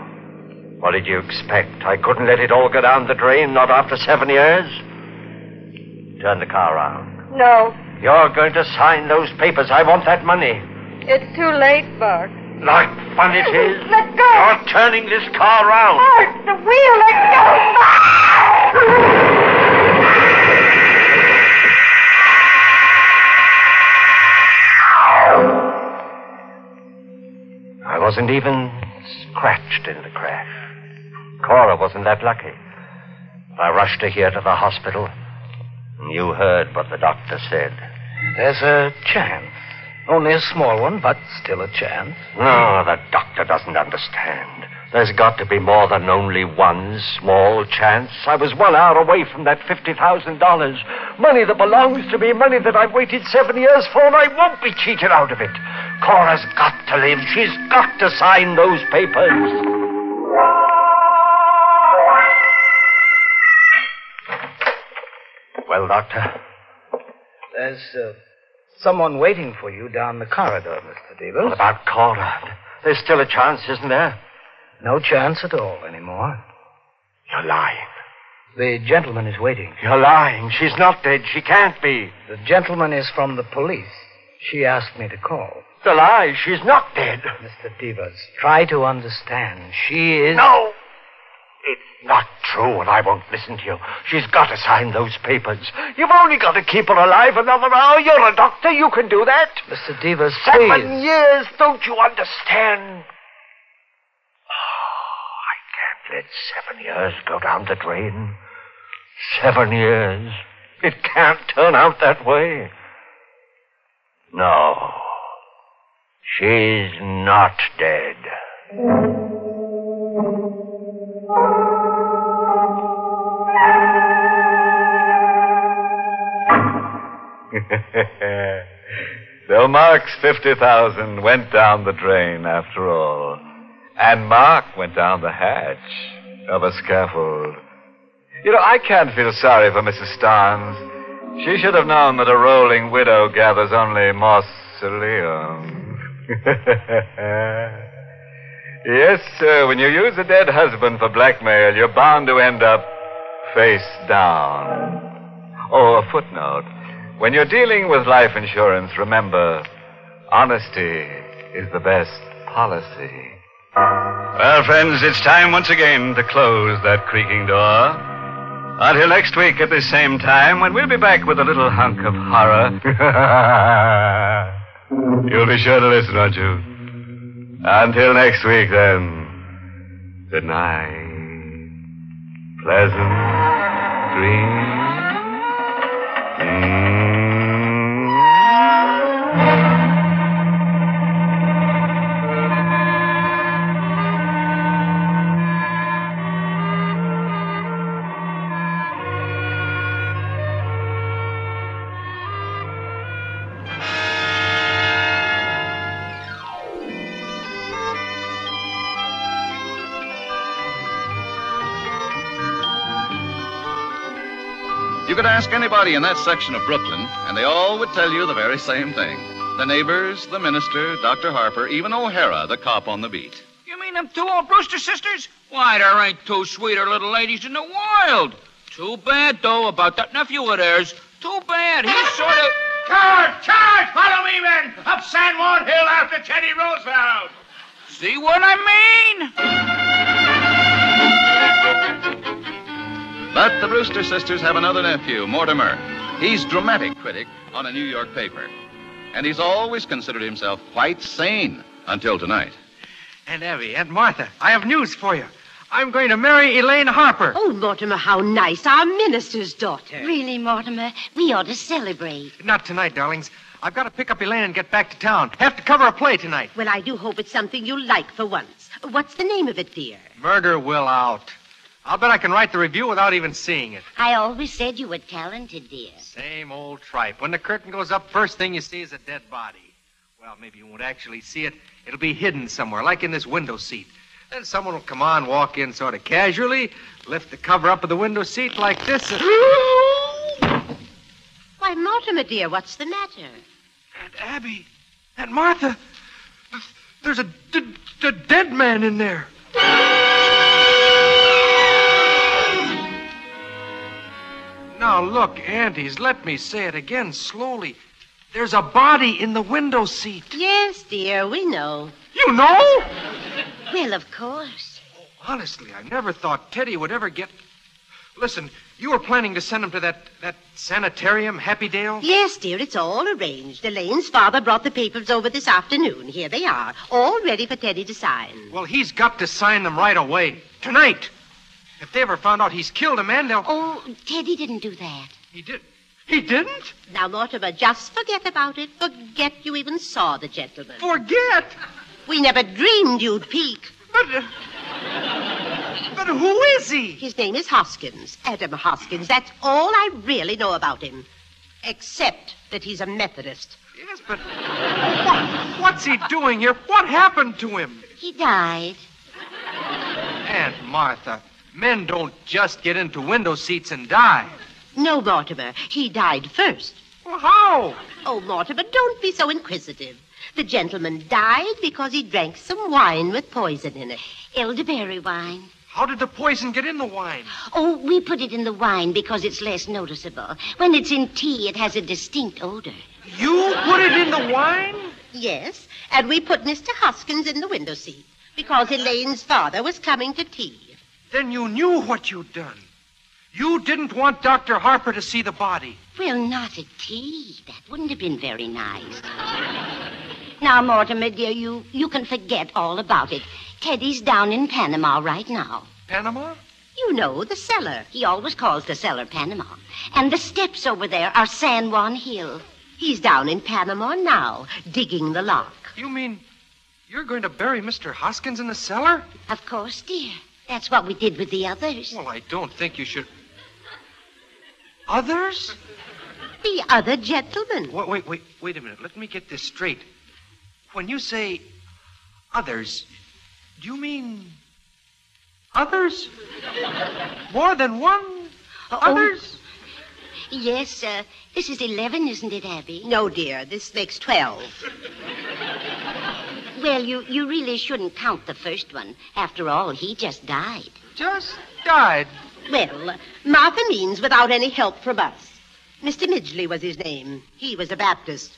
What did you expect? I couldn't let it all go down the drain, not after seven years? Turn the car around. No, You're going to sign those papers. I want that money. it's too late, Mark. Like fun it is. Let go. You're turning this car around. Mark, the wheel, let go. I wasn't even scratched in the crash. Cora wasn't that lucky. I rushed her here to the hospital. You heard what the doctor said. There's a chance. Only a small one, but still a chance. No, the doctor doesn't understand. There's got to be more than only one small chance. I was one hour away from that $50,000. Money that belongs to me, money that I've waited seven years for, and I won't be cheated out of it. Cora's got to live. She's got to sign those papers. Well, Doctor, There's uh, someone waiting for you down the corridor, Mr. Devers. what about Cora? There's still a chance, isn't there? No chance at all anymore. You're lying. The gentleman is waiting. You're lying. She's not dead. She can't be. The gentleman is from the police. She asked me to call. The lie. She's not dead. Mr. Devers, try to understand. She is. No! It's not true, and I won't listen to you. She's got to sign those papers. You've only got to keep her alive another hour. You're a doctor. You can do that. Mr. Devers, Seven please. years. Don't you understand? Oh, I can't let seven years go down the drain. Seven years. It can't turn out that way. No. She's not dead. so Mark's 50,000 went down the drain after all. And Mark went down the hatch of a scaffold. You know, I can't feel sorry for Mrs. Starnes. She should have known that a rolling widow gathers only mausoleums. yes, sir, when you use a dead husband for blackmail, you're bound to end up face down. Oh, a footnote. When you're dealing with life insurance, remember, honesty is the best policy. Well, friends, it's time once again to close that creaking door. Until next week at the same time, when we'll be back with a little hunk of horror. You'll be sure to listen, won't you? Until next week, then. Good night. Pleasant dreams. You could ask anybody in that section of Brooklyn, and they all would tell you the very same thing. The neighbors, the minister, Dr. Harper, even O'Hara, the cop on the beat. You mean them two old Brewster sisters? Why, there ain't two sweeter little ladies in the world. Too bad, though, about that nephew of theirs. Too bad. He's sort of. Charge! Charge! Follow me, men! Up San Juan Hill after Teddy Roosevelt! See what I But the Brewster sisters have another nephew, Mortimer. He's dramatic critic on a New York paper. And he's always considered himself quite sane until tonight. Aunt Abby, Aunt Martha, I have news for you. I'm going to marry Elaine Harper. Oh, Mortimer, how nice. Our minister's daughter. Really, Mortimer, we ought to celebrate. Not tonight, darlings. I've got to pick up Elaine and get back to town. Have to cover a play tonight. Well, I do hope it's something you like for once. What's the name of it, dear? Murder will out. I'll bet I can write the review without even seeing it. I always said you were talented, dear. Same old tripe. When the curtain goes up, first thing you see is a dead body. Well, maybe you won't actually see it. It'll be hidden somewhere, like in this window seat. Then someone will come on, walk in sort of casually, lift the cover up of the window seat like this. and- Why, Mortimer, dear, what's the matter? Aunt Abby, Aunt Martha, there's a, d- d- dead man in there. Now, look, aunties, let me say it again slowly. There's a body in the window seat. Yes, dear, we know. You know? Well, of course. Oh, honestly, I never thought Teddy would ever get. Listen, you were planning to send him to that that sanitarium, Happydale? Yes, dear, it's all arranged. Elaine's father brought the papers over this afternoon. Here they are, all ready for Teddy to sign. Well, he's got to sign them right away. Tonight. If they ever found out he's killed a man, they'll. Oh, Teddy didn't do that. He did. He didn't? Now, Mortimer, just forget about it. Forget you even saw the gentleman. Forget? We never dreamed you'd peek. But. Uh, but who is he? His name is Hoskins, Adam Hoskins. That's all I really know about him. Except that he's a Methodist. Yes, but. What, what's he doing here? What happened to him? He died. Aunt Martha, men don't just get into window seats and die. No, Mortimer. He died first. Well, how? Oh, Mortimer, don't be so inquisitive. The gentleman died because he drank some wine with poison in it. Elderberry wine. How did the poison get in the wine? Oh, we put it in the wine because it's less noticeable. When it's in tea, it has a distinct odor. You put it in the wine? Yes, and we put Mr. Hoskins in the window seat because Elaine's father was coming to tea. Then you knew what you'd done. You didn't want Dr. Harper to see the body. Well, not at tea. That wouldn't have been very nice. Now, Mortimer, dear, you, you can forget all about it. Teddy's down in Panama right now. Panama? You know, the cellar. He always calls the cellar Panama. And the steps over there are San Juan Hill. He's down in Panama now, digging the lock. You mean you're going to bury Mr. Hoskins in the cellar? Of course, dear. That's what we did with the others. Well, I don't think you should. Others? The other gentlemen. Wait, wait, wait, wait a minute. Let me get this straight. When you say others, do you mean others? More than one? Others? Yes, uh, this is 11, isn't it, Abby? No, dear, this makes 12. Well, you, you really shouldn't count the first one. After all, he just died. Just died? Well, Martha means without any help from us. Mr. Midgley was his name. He was a Baptist.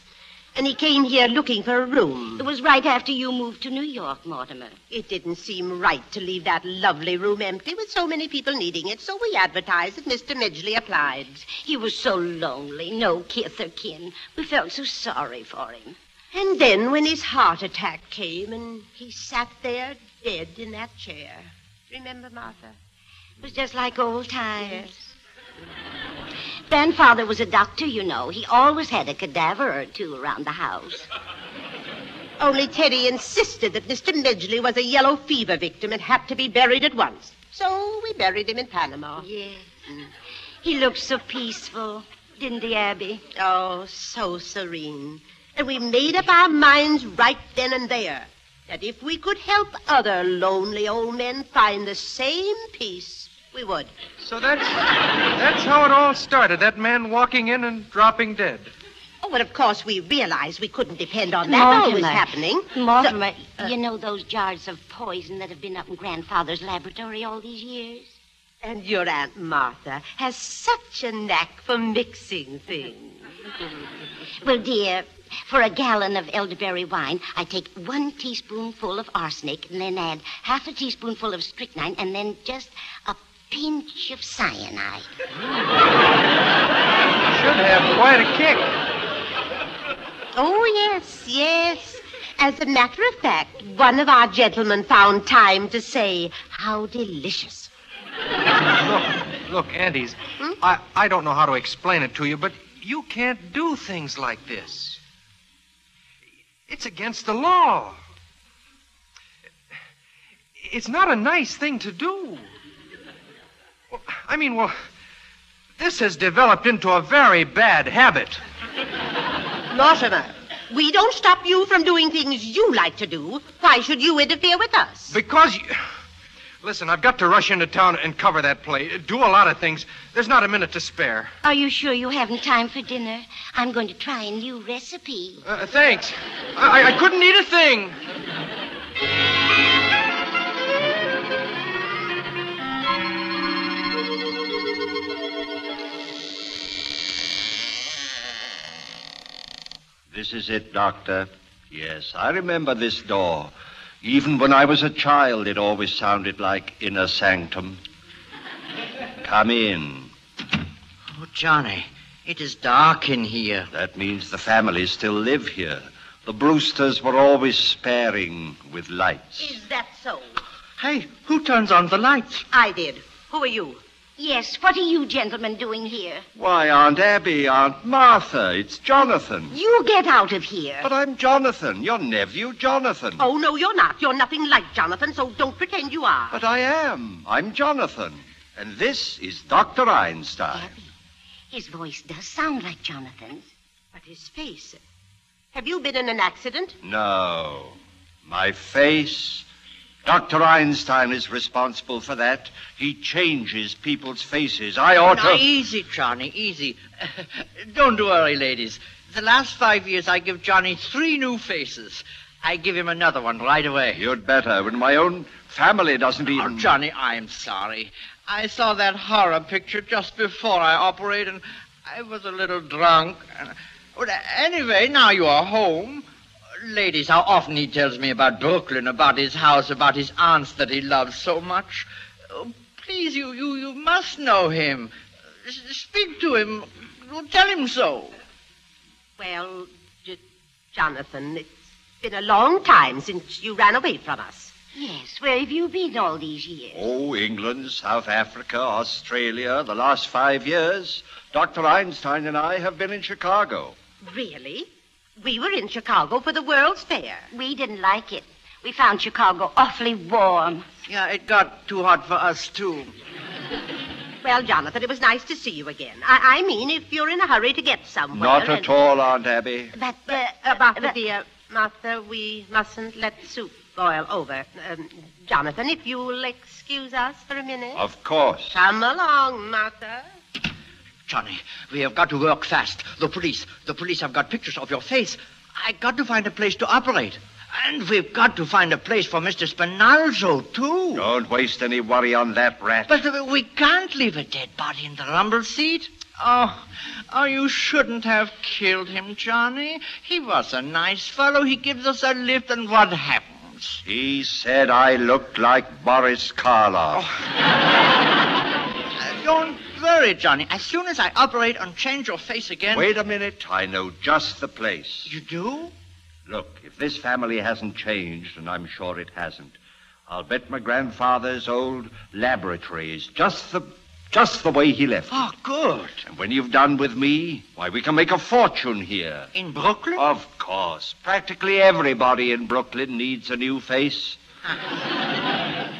And he came here looking for a room. It was right after you moved to New York, Mortimer. It didn't seem right to leave that lovely room empty with so many people needing it, so we advertised that Mr. Midgley applied. He was so lonely, no kith or kin. We felt so sorry for him. And then when his heart attack came and he sat there dead in that chair. Remember, Martha? It was just like old times. Yes. Grandfather was a doctor, you know. He always had a cadaver or two around the house. Only Teddy insisted that Mr. Midgley was a yellow fever victim and had to be buried at once. So we buried him in Panama. Yes. He looked so peaceful, didn't he, Abby? Oh, so serene. And we made up our minds right then and there that if we could help other lonely old men find the same peace, we would. So that's that's how it all started. That man walking in and dropping dead. Oh, but of course we realized we couldn't depend on that always happening. Mortimer, So- uh, you know those jars of poison that have been up in Grandfather's laboratory all these years? And your Aunt Martha has such a knack for mixing things. Well, dear, for a gallon of elderberry wine, I take one teaspoonful of arsenic and then add half a teaspoonful of strychnine and then just a pinch of cyanide. Should have quite a kick. Oh, yes, yes. As a matter of fact, one of our gentlemen found time to say, How delicious. Look, look, Aunties, hmm? I, I don't know how to explain it to you, but you can't do things like this. It's against the law. It's not a nice thing to do. Well, I mean, well, this has developed into a very bad habit. Mortimer, we don't stop you from doing things you like to do. Why should you interfere with us? Because you. Listen, I've got to rush into town and cover that play. Do a lot of things. There's not a minute to spare. Are you sure you haven't time for dinner? I'm going to try a new recipe. Uh, thanks. I, I couldn't eat a thing. This is it, Doctor. Yes, I remember this door. Even when I was a child, it always sounded like inner sanctum. Come in. Oh, Johnny, it is dark in here. That means the family still live here. The Brewsters were always sparing with lights. Is that so? Hey, who turns on the lights? I did. Who are you? Yes, what are you gentlemen doing here? Why, Aunt Abby, Aunt Martha, it's Jonathan. You get out of here. But I'm Jonathan, your nephew, Jonathan. Oh, no, you're not. You're nothing like Jonathan, so don't pretend you are. But I am. I'm Jonathan. And this is Dr. Einstein. Abby, His voice does sound like Jonathan's. But his face. Have you been in an accident? No. My face. Dr. Einstein is responsible for that. He changes people's faces. I ought Now, to. easy, Johnny, easy. Don't worry, ladies. The last five years, I give Johnny three new faces. I give him another one right away. You'd better, when my own family doesn't even. Oh, Johnny, I'm sorry. I saw that horror picture just before I operated, and I was a little drunk. But anyway, now you are home. Ladies, how often he tells me about Brooklyn, about his house, about his aunts that he loves so much. Oh, please, you, you, you must know him. S- Speak to him. Tell him so. Well, J- Jonathan, it's been a long time since you ran away from us. Yes, where have you been all these years? Oh, England, South Africa, Australia, the last five years. Dr. Einstein and I have been in Chicago. Really? We were in Chicago for the World's Fair. We didn't like it. We found Chicago awfully warm. Yeah, it got too hot for us, too. Well, Jonathan, it was nice to see you again. I, I mean, if you're in a hurry to get somewhere. Not and- at all, Aunt Abby. But, uh, uh, Martha, dear, Martha, we mustn't let soup boil over. Um, Jonathan, if you'll excuse us for a minute. Of course. Come along, Martha. Johnny, we have got to work fast. The police, the police have got pictures of your face. I got to find a place to operate. And we've got to find a place for Mr. Spinalzo, too. Don't waste any worry on that rat. But uh, we can't leave a dead body in the rumble seat. Oh, oh, you shouldn't have killed him, Johnny. He was a nice fellow. He gives us a lift, and what happens? He said I looked like Boris Karloff. Uh, don't worry, Johnny. As soon as I operate and change your face again. Wait a minute. I know just the place. You do? Look, if this family hasn't changed, and I'm sure it hasn't, I'll bet my grandfather's old laboratory is just the just the way he left. Oh, good. And when you've done with me, why, we can make a fortune here. In Brooklyn? Of course. Practically everybody in Brooklyn needs a new face.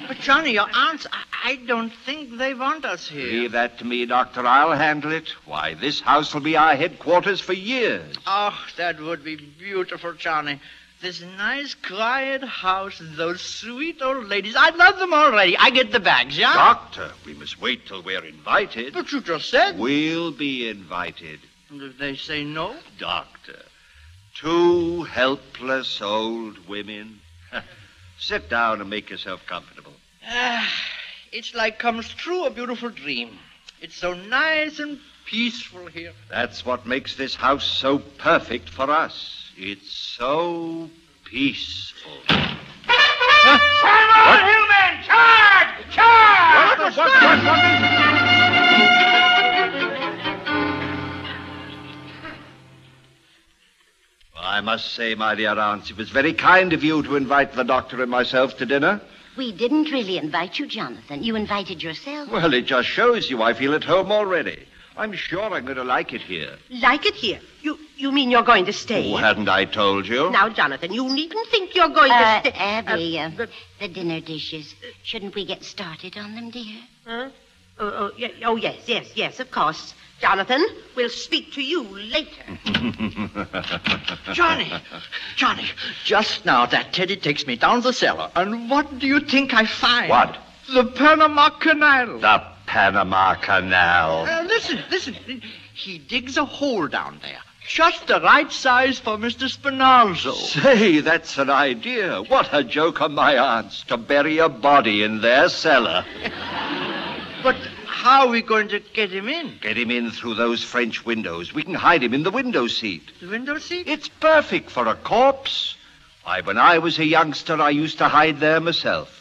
But, Johnny, your aunts, I, I don't think they want us here. Leave that to me, Doctor. I'll handle it. Why, this house will be our headquarters for years. Oh, that would be beautiful, Johnny. This nice, quiet house, those sweet old ladies. I love them already. I get the bags, yeah? Doctor, we must wait till we're invited. But you just said. We'll be invited. And if they say no? Doctor, two helpless old women. Sit down and make yourself comfortable. Ah, it's like comes true a beautiful dream. It's so nice and peaceful here. That's what makes this house so perfect for us. It's so peaceful. Simon Hillman, charge! Charge! What? What? What? I must say, my dear aunt, it was very kind of you to invite the doctor and myself to dinner. We didn't really invite you, Jonathan. You invited yourself. Well, it just shows you I feel at home already. I'm sure I'm going to like it here. Like it here? You you mean you're going to stay? Oh, hadn't I told you? Now, Jonathan, you needn't think you're going Uh, to stay. Abby, uh, the dinner dishes. Shouldn't we get started on them, dear? Huh? Oh, oh, yeah, oh, yes, yes, yes, of course. Jonathan, we'll speak to you later. Johnny, Johnny, just now that Teddy takes me down the cellar, and what do you think I find? What? The Panama Canal. The Panama Canal. Uh, listen, listen. He digs a hole down there, just the right size for Mr. Spinazzo. Say, that's an idea. What a joke on my aunts to bury a body in their cellar. But how are we going to get him in? Get him in through those French windows. We can hide him in the window seat. The window seat? It's perfect for a corpse. Why, when I was a youngster, I used to hide there myself.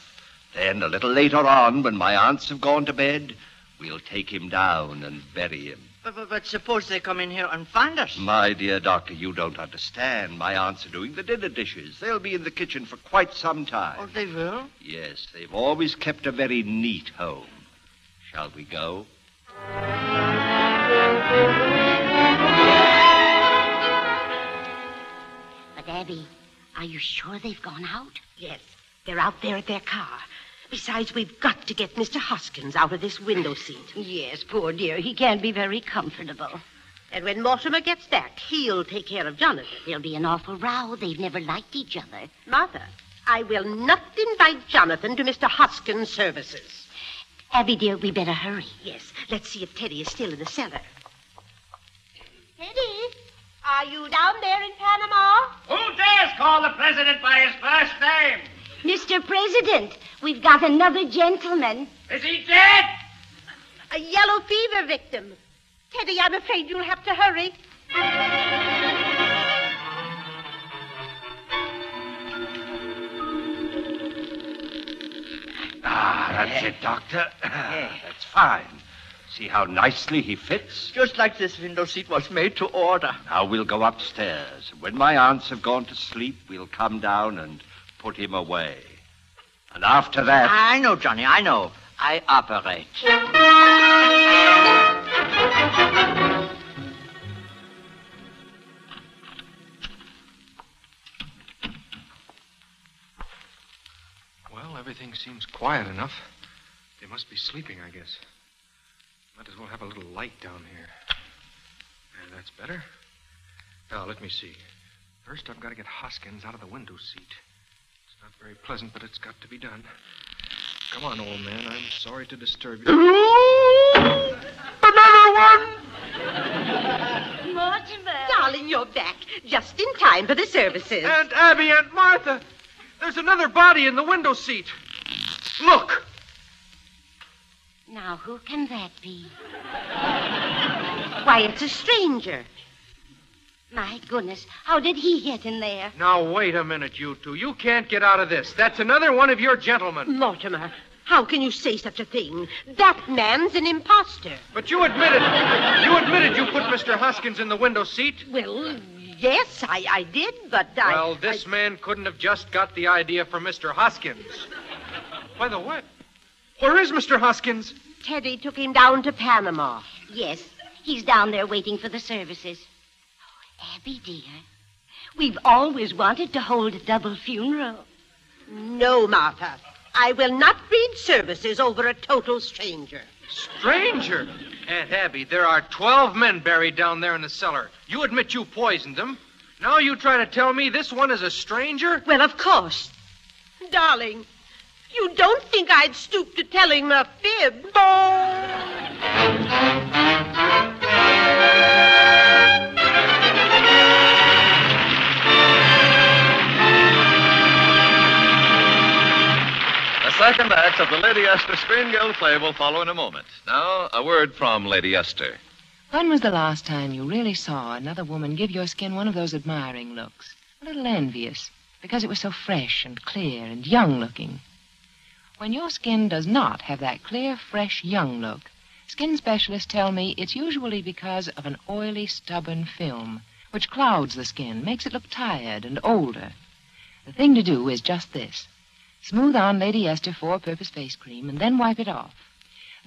Then, a little later on, when my aunts have gone to bed, we'll take him down and bury him. But, but, but suppose they come in here and find us. My dear doctor, you don't understand. My aunts are doing the dinner dishes. They'll be in the kitchen for quite some time. Oh, they will? Yes, they've always kept a very neat home. Shall we go? But, Abby, are you sure they've gone out? Yes, they're out there at their car. Besides, we've got to get Mr. Hoskins out of this window seat. Yes, poor dear. He can't be very comfortable. And when Mortimer gets back, he'll take care of Jonathan. There'll be an awful row. They've never liked each other. Martha, I will not invite Jonathan to Mr. Hoskins' services. Abby, dear, we better hurry. Yes, let's see if Teddy is still in the cellar. Teddy, are you down there in Panama? Who dares call the president by his first name? Mr. President, we've got another gentleman. Is he dead? A yellow fever victim. Teddy, I'm afraid you'll have to hurry. That's it, Doctor. That's fine. See how nicely he fits? Just like this window seat was made to order. Now we'll go upstairs. When my aunts have gone to sleep, we'll come down and put him away. And after that. I know, Johnny, I know. I operate. Everything seems quiet enough. They must be sleeping, I guess. Might as well have a little light down here. There, that's better. Now, let me see. First, I've got to get Hoskins out of the window seat. It's not very pleasant, but it's got to be done. Come on, old man. I'm sorry to disturb you. Another one! Mortimer. Darling, you're back. Just in time for the services. Aunt Abby, Aunt Martha. There's another body in the window seat. Look. Now, who can that be? Why, it's a stranger. My goodness, how did he get in there? Now, wait a minute, you two. You can't get out of this. That's another one of your gentlemen. Mortimer, how can you say such a thing? That man's an impostor. But you admitted, you admitted you put Mr. Hoskins in the window seat. Well, yes, I, I did, but I. Well, this man couldn't have just got the idea from Mr. Hoskins. By the way, where is Mr. Hoskins? Teddy took him down to Panama. Yes, he's down there waiting for the services. Oh, Abby, dear, we've always wanted to hold a double funeral. No, Martha. I will not read services over a total stranger. Stranger? Aunt Abby, there are 12 men buried down there in the cellar. You admit you poisoned them. Now you try to tell me this one is a stranger? Well, of course. Darling, you don't think I'd stoop to telling a fib? The second act of the Lady Esther Screen Guild play will follow in a moment. Now, a word from Lady Esther. When was the last time you really saw another woman give your skin one of those admiring looks? A little envious, because it was so fresh and clear and young looking. When your skin does not have that clear, fresh, young look, skin specialists tell me it's usually because of an oily, stubborn film, which clouds the skin, makes it look tired and older. The thing to do is just this. Smooth on Lady Esther four purpose face cream and then wipe it off.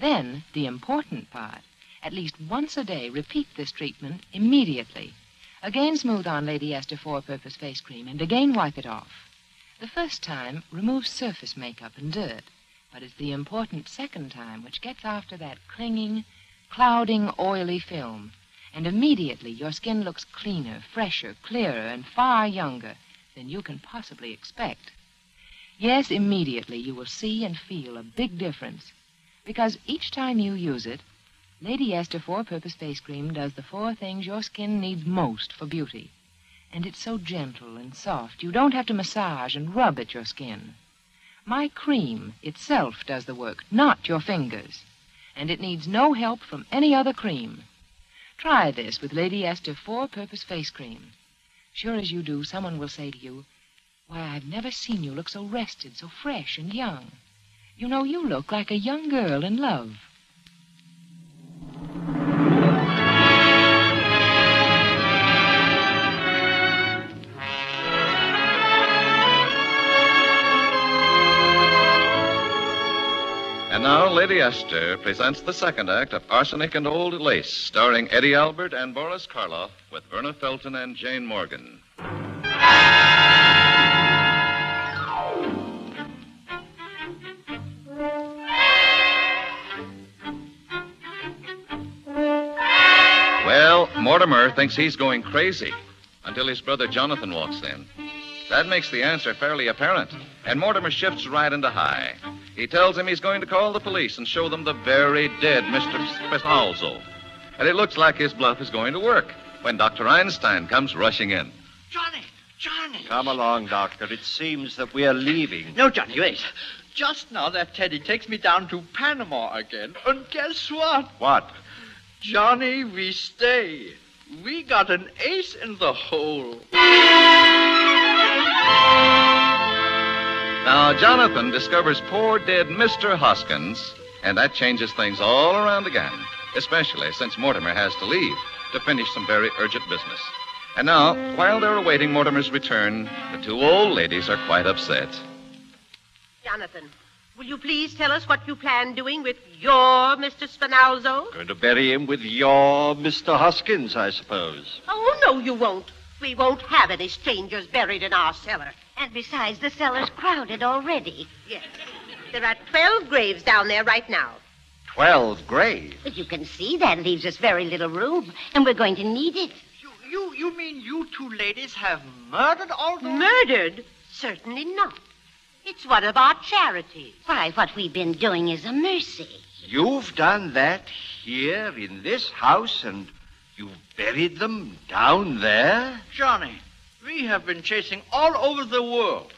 Then, the important part, at least once a day, repeat this treatment immediately. Again smooth on Lady Esther four purpose face cream and again wipe it off. The first time removes surface makeup and dirt, but it's the important second time which gets after that clinging, clouding, oily film. And immediately your skin looks cleaner, fresher, clearer, and far younger than you can possibly expect. Yes, immediately you will see and feel a big difference. Because each time you use it, Lady Esther Four Purpose Face Cream does the four things your skin needs most for beauty. And it's so gentle and soft, you don't have to massage and rub at your skin. My cream itself does the work, not your fingers. And it needs no help from any other cream. Try this with Lady Esther Four Purpose Face Cream. Sure as you do, someone will say to you, Why, I've never seen you look so rested, so fresh and young. You know, you look like a young girl in love. And now, Lady Esther presents the second act of Arsenic and Old Lace, starring Eddie Albert and Boris Karloff, with Verna Felton and Jane Morgan. Well, Mortimer thinks he's going crazy until his brother Jonathan walks in. That makes the answer fairly apparent, and Mortimer shifts right into high. He tells him he's going to call the police and show them the very dead Mr. Spinalzo. And it looks like his bluff is going to work when Dr. Einstein comes rushing in. Johnny, Johnny. Come along, Doctor. It seems that we are leaving. No, Johnny, wait. Just now that Teddy takes me down to Panama again. And guess what? What? Johnny, we stay. We got an ace in the hole. Now, Jonathan discovers poor dead Mr. Hoskins, and that changes things all around again, especially since Mortimer has to leave to finish some very urgent business. And now, while they're awaiting Mortimer's return, the two old ladies are quite upset. Jonathan, will you please tell us what you plan doing with your Mr. Spinalzo? Going to bury him with your Mr. Hoskins, I suppose. Oh, no, you won't. We won't have any strangers buried in our cellar. And besides, the cellar's crowded already. Yes. There are 12 graves down there right now. Twelve graves. But you can see that leaves us very little room, and we're going to need it. You, you mean you two ladies have murdered all those? Murdered? Certainly not. It's one of our charities. Why, what we've been doing is a mercy. You've done that here in this house, and you've buried them down there? Johnny, we have been chasing all over the world.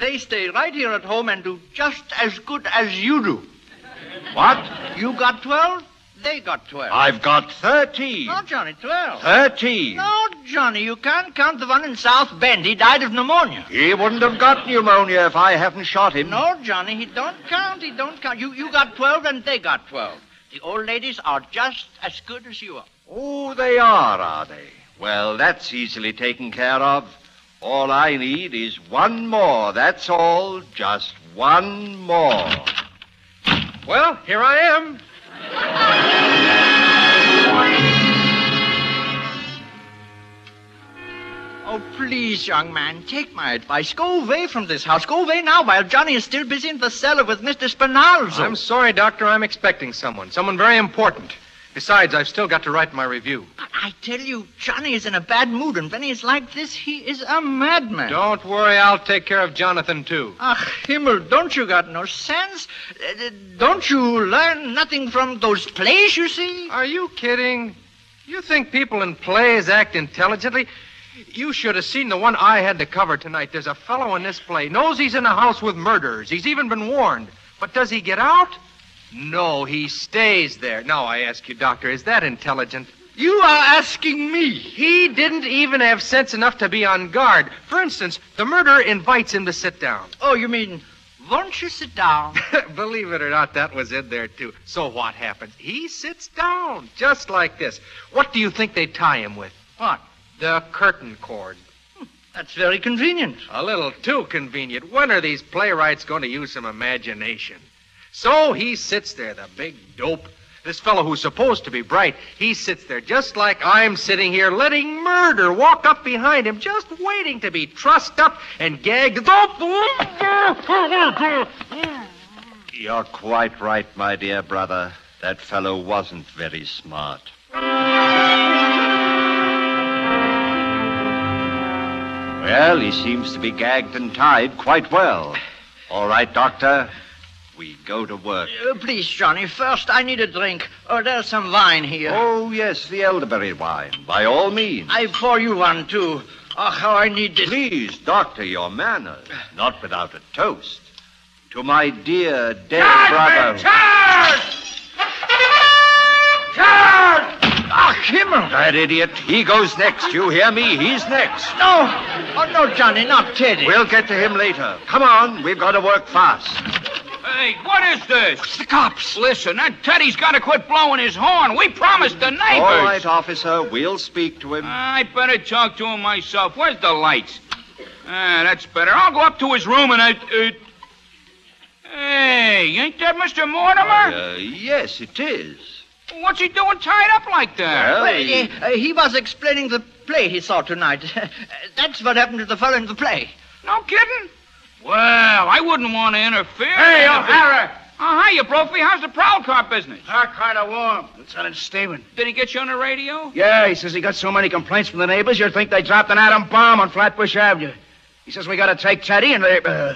They stay right here at home and do just as good as you do. What? You got 12? They got 12. I've got 13. No, Johnny, 12. 13. No, Johnny, you can't count the one in South Bend. He died of pneumonia. He wouldn't have got pneumonia if I hadn't shot him. No, Johnny, he don't count. He don't count. You, you got 12 and they got 12. The old ladies are just as good as you are. Oh, they are, are they? Well, that's easily taken care of. All I need is one more, that's all. Just one more. Well, here I am. Oh, please, young man, take my advice. Go away from this house. Go away now while Johnny is still busy in the cellar with Mr. Spinalzo. I'm sorry, Doctor. I'm expecting someone. Someone very important. Besides, I've still got to write my review. But I tell you, Johnny is in a bad mood, and when he's like this, he is a madman. Don't worry, I'll take care of Jonathan, too. Ach, Himmel, don't you got no sense? Uh, don't you learn nothing from those plays you see? Are you kidding? You think people in plays act intelligently? You should have seen the one I had to cover tonight. There's a fellow in this play, knows he's in a house with murderers. He's even been warned. But does he get out? No, he stays there. Now, I ask you, Doctor, is that intelligent? You are asking me. He didn't even have sense enough to be on guard. For instance, the murderer invites him to sit down. Oh, you mean, won't you sit down? Believe it or not, that was in there, too. So what happens? He sits down, just like this. What do you think they tie him with? What? The curtain cord. Hmm, that's very convenient. A little too convenient. When are these playwrights going to use some imagination? So he sits there, the big dope. This fellow who's supposed to be bright, he sits there just like I'm sitting here, letting murder walk up behind him, just waiting to be trussed up and gagged. You're quite right, my dear brother. That fellow wasn't very smart. Well, he seems to be gagged and tied quite well. All right, Doctor. We go to work. Uh, please, Johnny, first I need a drink. Oh, there's some wine here. Oh, yes, the elderberry wine. By all means. I pour you one, too. Oh, how I need this. Please, Doctor, your manners. Not without a toast. To my dear dead brother. Charge! Charge! Ah, Himmel! That idiot. He goes next. You hear me? He's next. No! Oh, no, Johnny, not Teddy. We'll get to him later. Come on. We've got to work fast. Hey, what is this? the cops. Listen, that Teddy's got to quit blowing his horn. We promised the neighbors. All right, officer. We'll speak to him. I better talk to him myself. Where's the lights? Ah, that's better. I'll go up to his room and I. Uh... Hey, ain't that Mr. Mortimer? Uh, yes, it is. What's he doing tied up like that? Well, Well, he- uh, he was explaining the play he saw tonight. That's what happened to the fellow in the play. No kidding? Well, I wouldn't want to interfere. Hey, If it- O'Hara. Oh, hiya, Brophy. How's the prowl car business? Ah, kind of warm. Lieutenant Steven. Did he get you on the radio? Yeah, he says he got so many complaints from the neighbors, you'd think they dropped an atom bomb on Flatbush Avenue. He says we gotta take Teddy and they... Uh,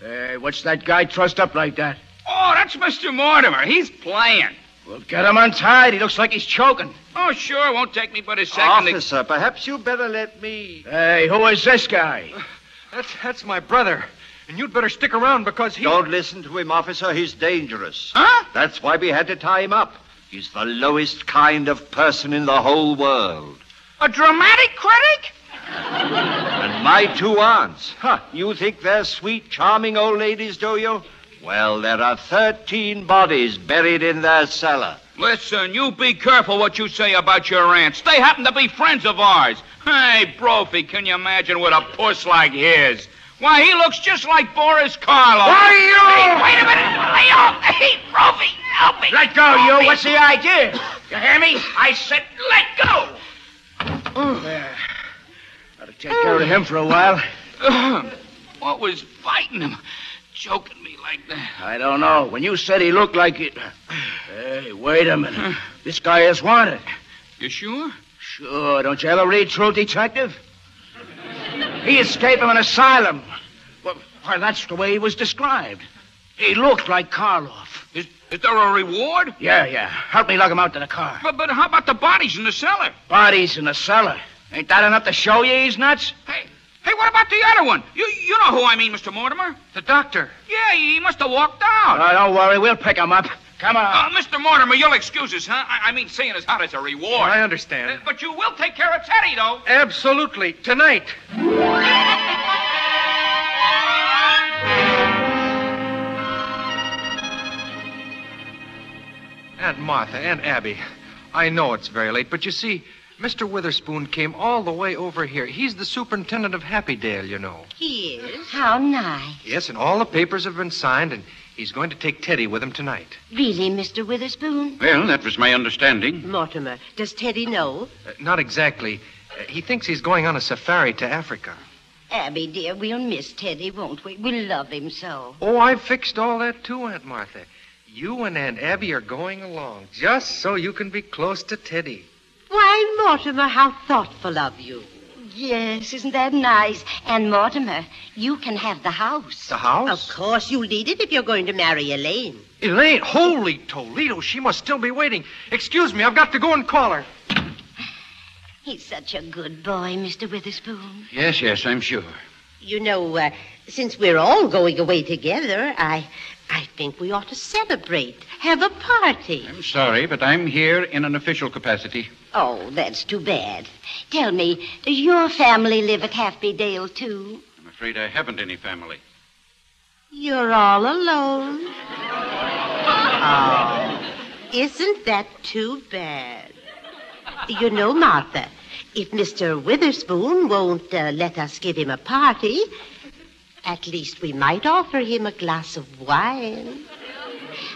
hey, what's that guy trussed up like that? Oh, that's Mr. Mortimer. He's playing. Well, get him untied. He looks like he's choking. Oh, sure. Won't take me but a second. to- Officer, perhaps you better let me. Hey, who is this guy? That's, that's my brother. And you'd better stick around because he. Don't listen to him, officer. He's dangerous. Huh? That's why we had to tie him up. He's the lowest kind of person in the whole world. A dramatic critic? And my two aunts. Huh, you think they're sweet, charming old ladies, do you? Well, there are 13 bodies buried in their cellar. Listen, you be careful what you say about your aunts. They happen to be friends of ours. Hey, Brophy, can you imagine with a puss like his? Why, he looks just like Boris Karloff. Why, you- Hey, wait a minute. Lay off. Hey, Brophy, help me. Let go, you. What's the idea? You hear me? I said Let go. There. Gotta take care of him for a while. what was biting him? Choking me like that. I don't know. When you said he looked like it. Hey, wait a minute. This guy is wanted. You sure? Sure. Don't you ever read True Detective? He escaped from an asylum. Well, well, that's the way he was described. He looked like Karloff. Is, is there a reward? Yeah, yeah. Help me lug him out to the car. But, but how about the bodies in the cellar? Bodies in the cellar. Ain't that enough to show you he's nuts? Hey, hey, what about the other one? You, you know who I mean, Mr. Mortimer. The doctor. Yeah, he must have walked out. Oh, don't worry. We'll pick him up. Come on. Uh, Mr. Mortimer, you'll excuse us, huh? I, I mean, seeing as out as a reward. I understand. Uh, but you will take care of Teddy, though. Absolutely. Tonight. Aunt Martha, Aunt Abby, I know it's very late, but you see, Mr. Witherspoon came all the way over here. He's the superintendent of Happydale, you know. He is? How nice. Yes, and all the papers have been signed, and he's going to take Teddy with him tonight. Really, Mr. Witherspoon? Well, that was my understanding. Mortimer, does Teddy know? Uh, not exactly. Uh, he thinks he's going on a safari to Africa. Abby, dear, we'll miss Teddy, won't we? We love him so. Oh, I've fixed all that too, Aunt Martha. You and Aunt Abby are going along just so you can be close to Teddy. Why, Mortimer, how thoughtful of you. Yes, isn't that nice? And Mortimer, you can have the house. The house? Of course you'll need it if you're going to marry Elaine. Elaine, holy Toledo, she must still be waiting. Excuse me, I've got to go and call her. He's such a good boy, Mr. Witherspoon. Yes, yes, I'm sure. You know, uh, since we're all going away together, I, I think we ought to celebrate, have a party. I'm sorry, but I'm here in an official capacity. Oh, that's too bad. Tell me, does your family live at Happydale, too? I'm afraid I haven't any family. You're all alone. Oh, isn't that too bad? You know, Martha, if Mr. Witherspoon won't uh, let us give him a party, at least we might offer him a glass of wine.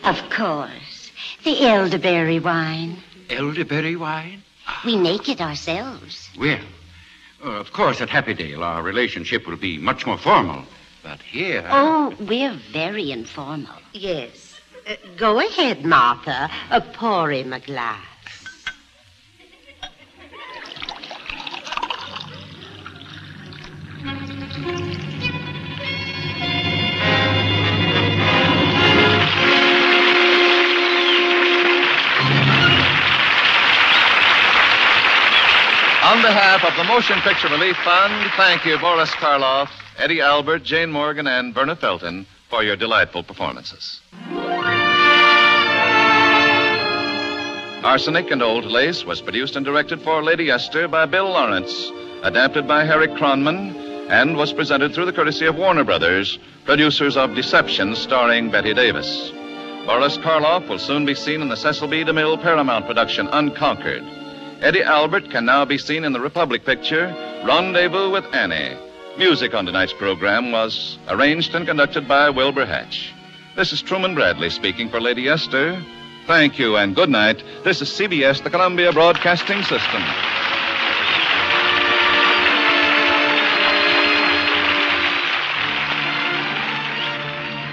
Of course. The elderberry wine. Elderberry wine? We make it ourselves. Well, uh, of course, at Happydale, our relationship will be much more formal. But here. Oh, we're very informal. Yes. Uh, go ahead, Martha. Uh, pour him a glass. Behalf of the Motion Picture Relief Fund, thank you, Boris Karloff, Eddie Albert, Jane Morgan, and Verna Felton for your delightful performances. Arsenic and Old Lace was produced and directed for Lady Esther by Bill Lawrence, adapted by Harry Kronman, and was presented through the courtesy of Warner Brothers, producers of Deception starring Bette Davis. Boris Karloff will soon be seen in the Cecil B. DeMille Paramount production Unconquered. Eddie Albert can now be seen in the Republic picture Rendezvous with Annie. Music on tonight's program was arranged and conducted by Wilbur Hatch. This is Truman Bradley speaking for Lady Esther. Thank you and good night. This is CBS, the Columbia Broadcasting System.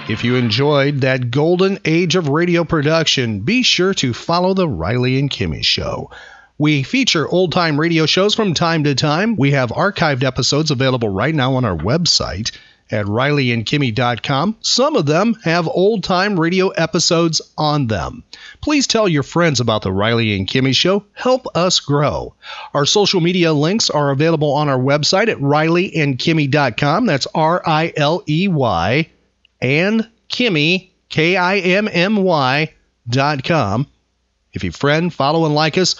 If you enjoyed that golden age of radio production, be sure to follow The Riley and Kimmy Show. We feature old time radio shows from time to time. We have archived episodes available right now on our website at rileyandkimmy.com. Some of them have old time radio episodes on them. Please tell your friends about the Riley and Kimmy Show. Help us grow. Our social media links are available on our website at rileyandkimmy.com. That's R I L E Y and Kimmy, K I M M Y dot com. If you friend, follow, and like us,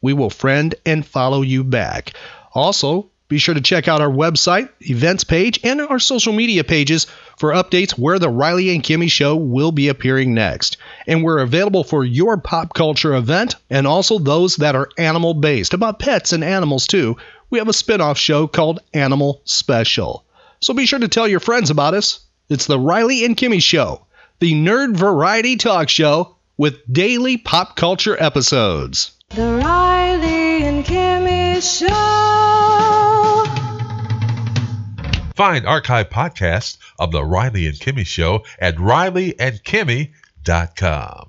we will friend and follow you back. Also, be sure to check out our website, events page, and our social media pages for updates where the Riley and Kimmy show will be appearing next. And we're available for your pop culture event and also those that are animal based, about pets and animals too. We have a spin off show called Animal Special. So be sure to tell your friends about us. It's the Riley and Kimmy Show, the nerd variety talk show with daily pop culture episodes. The Riley and Kimmy Show. Find archive podcasts of The Riley and Kimmy Show at rileyandkimmy.com.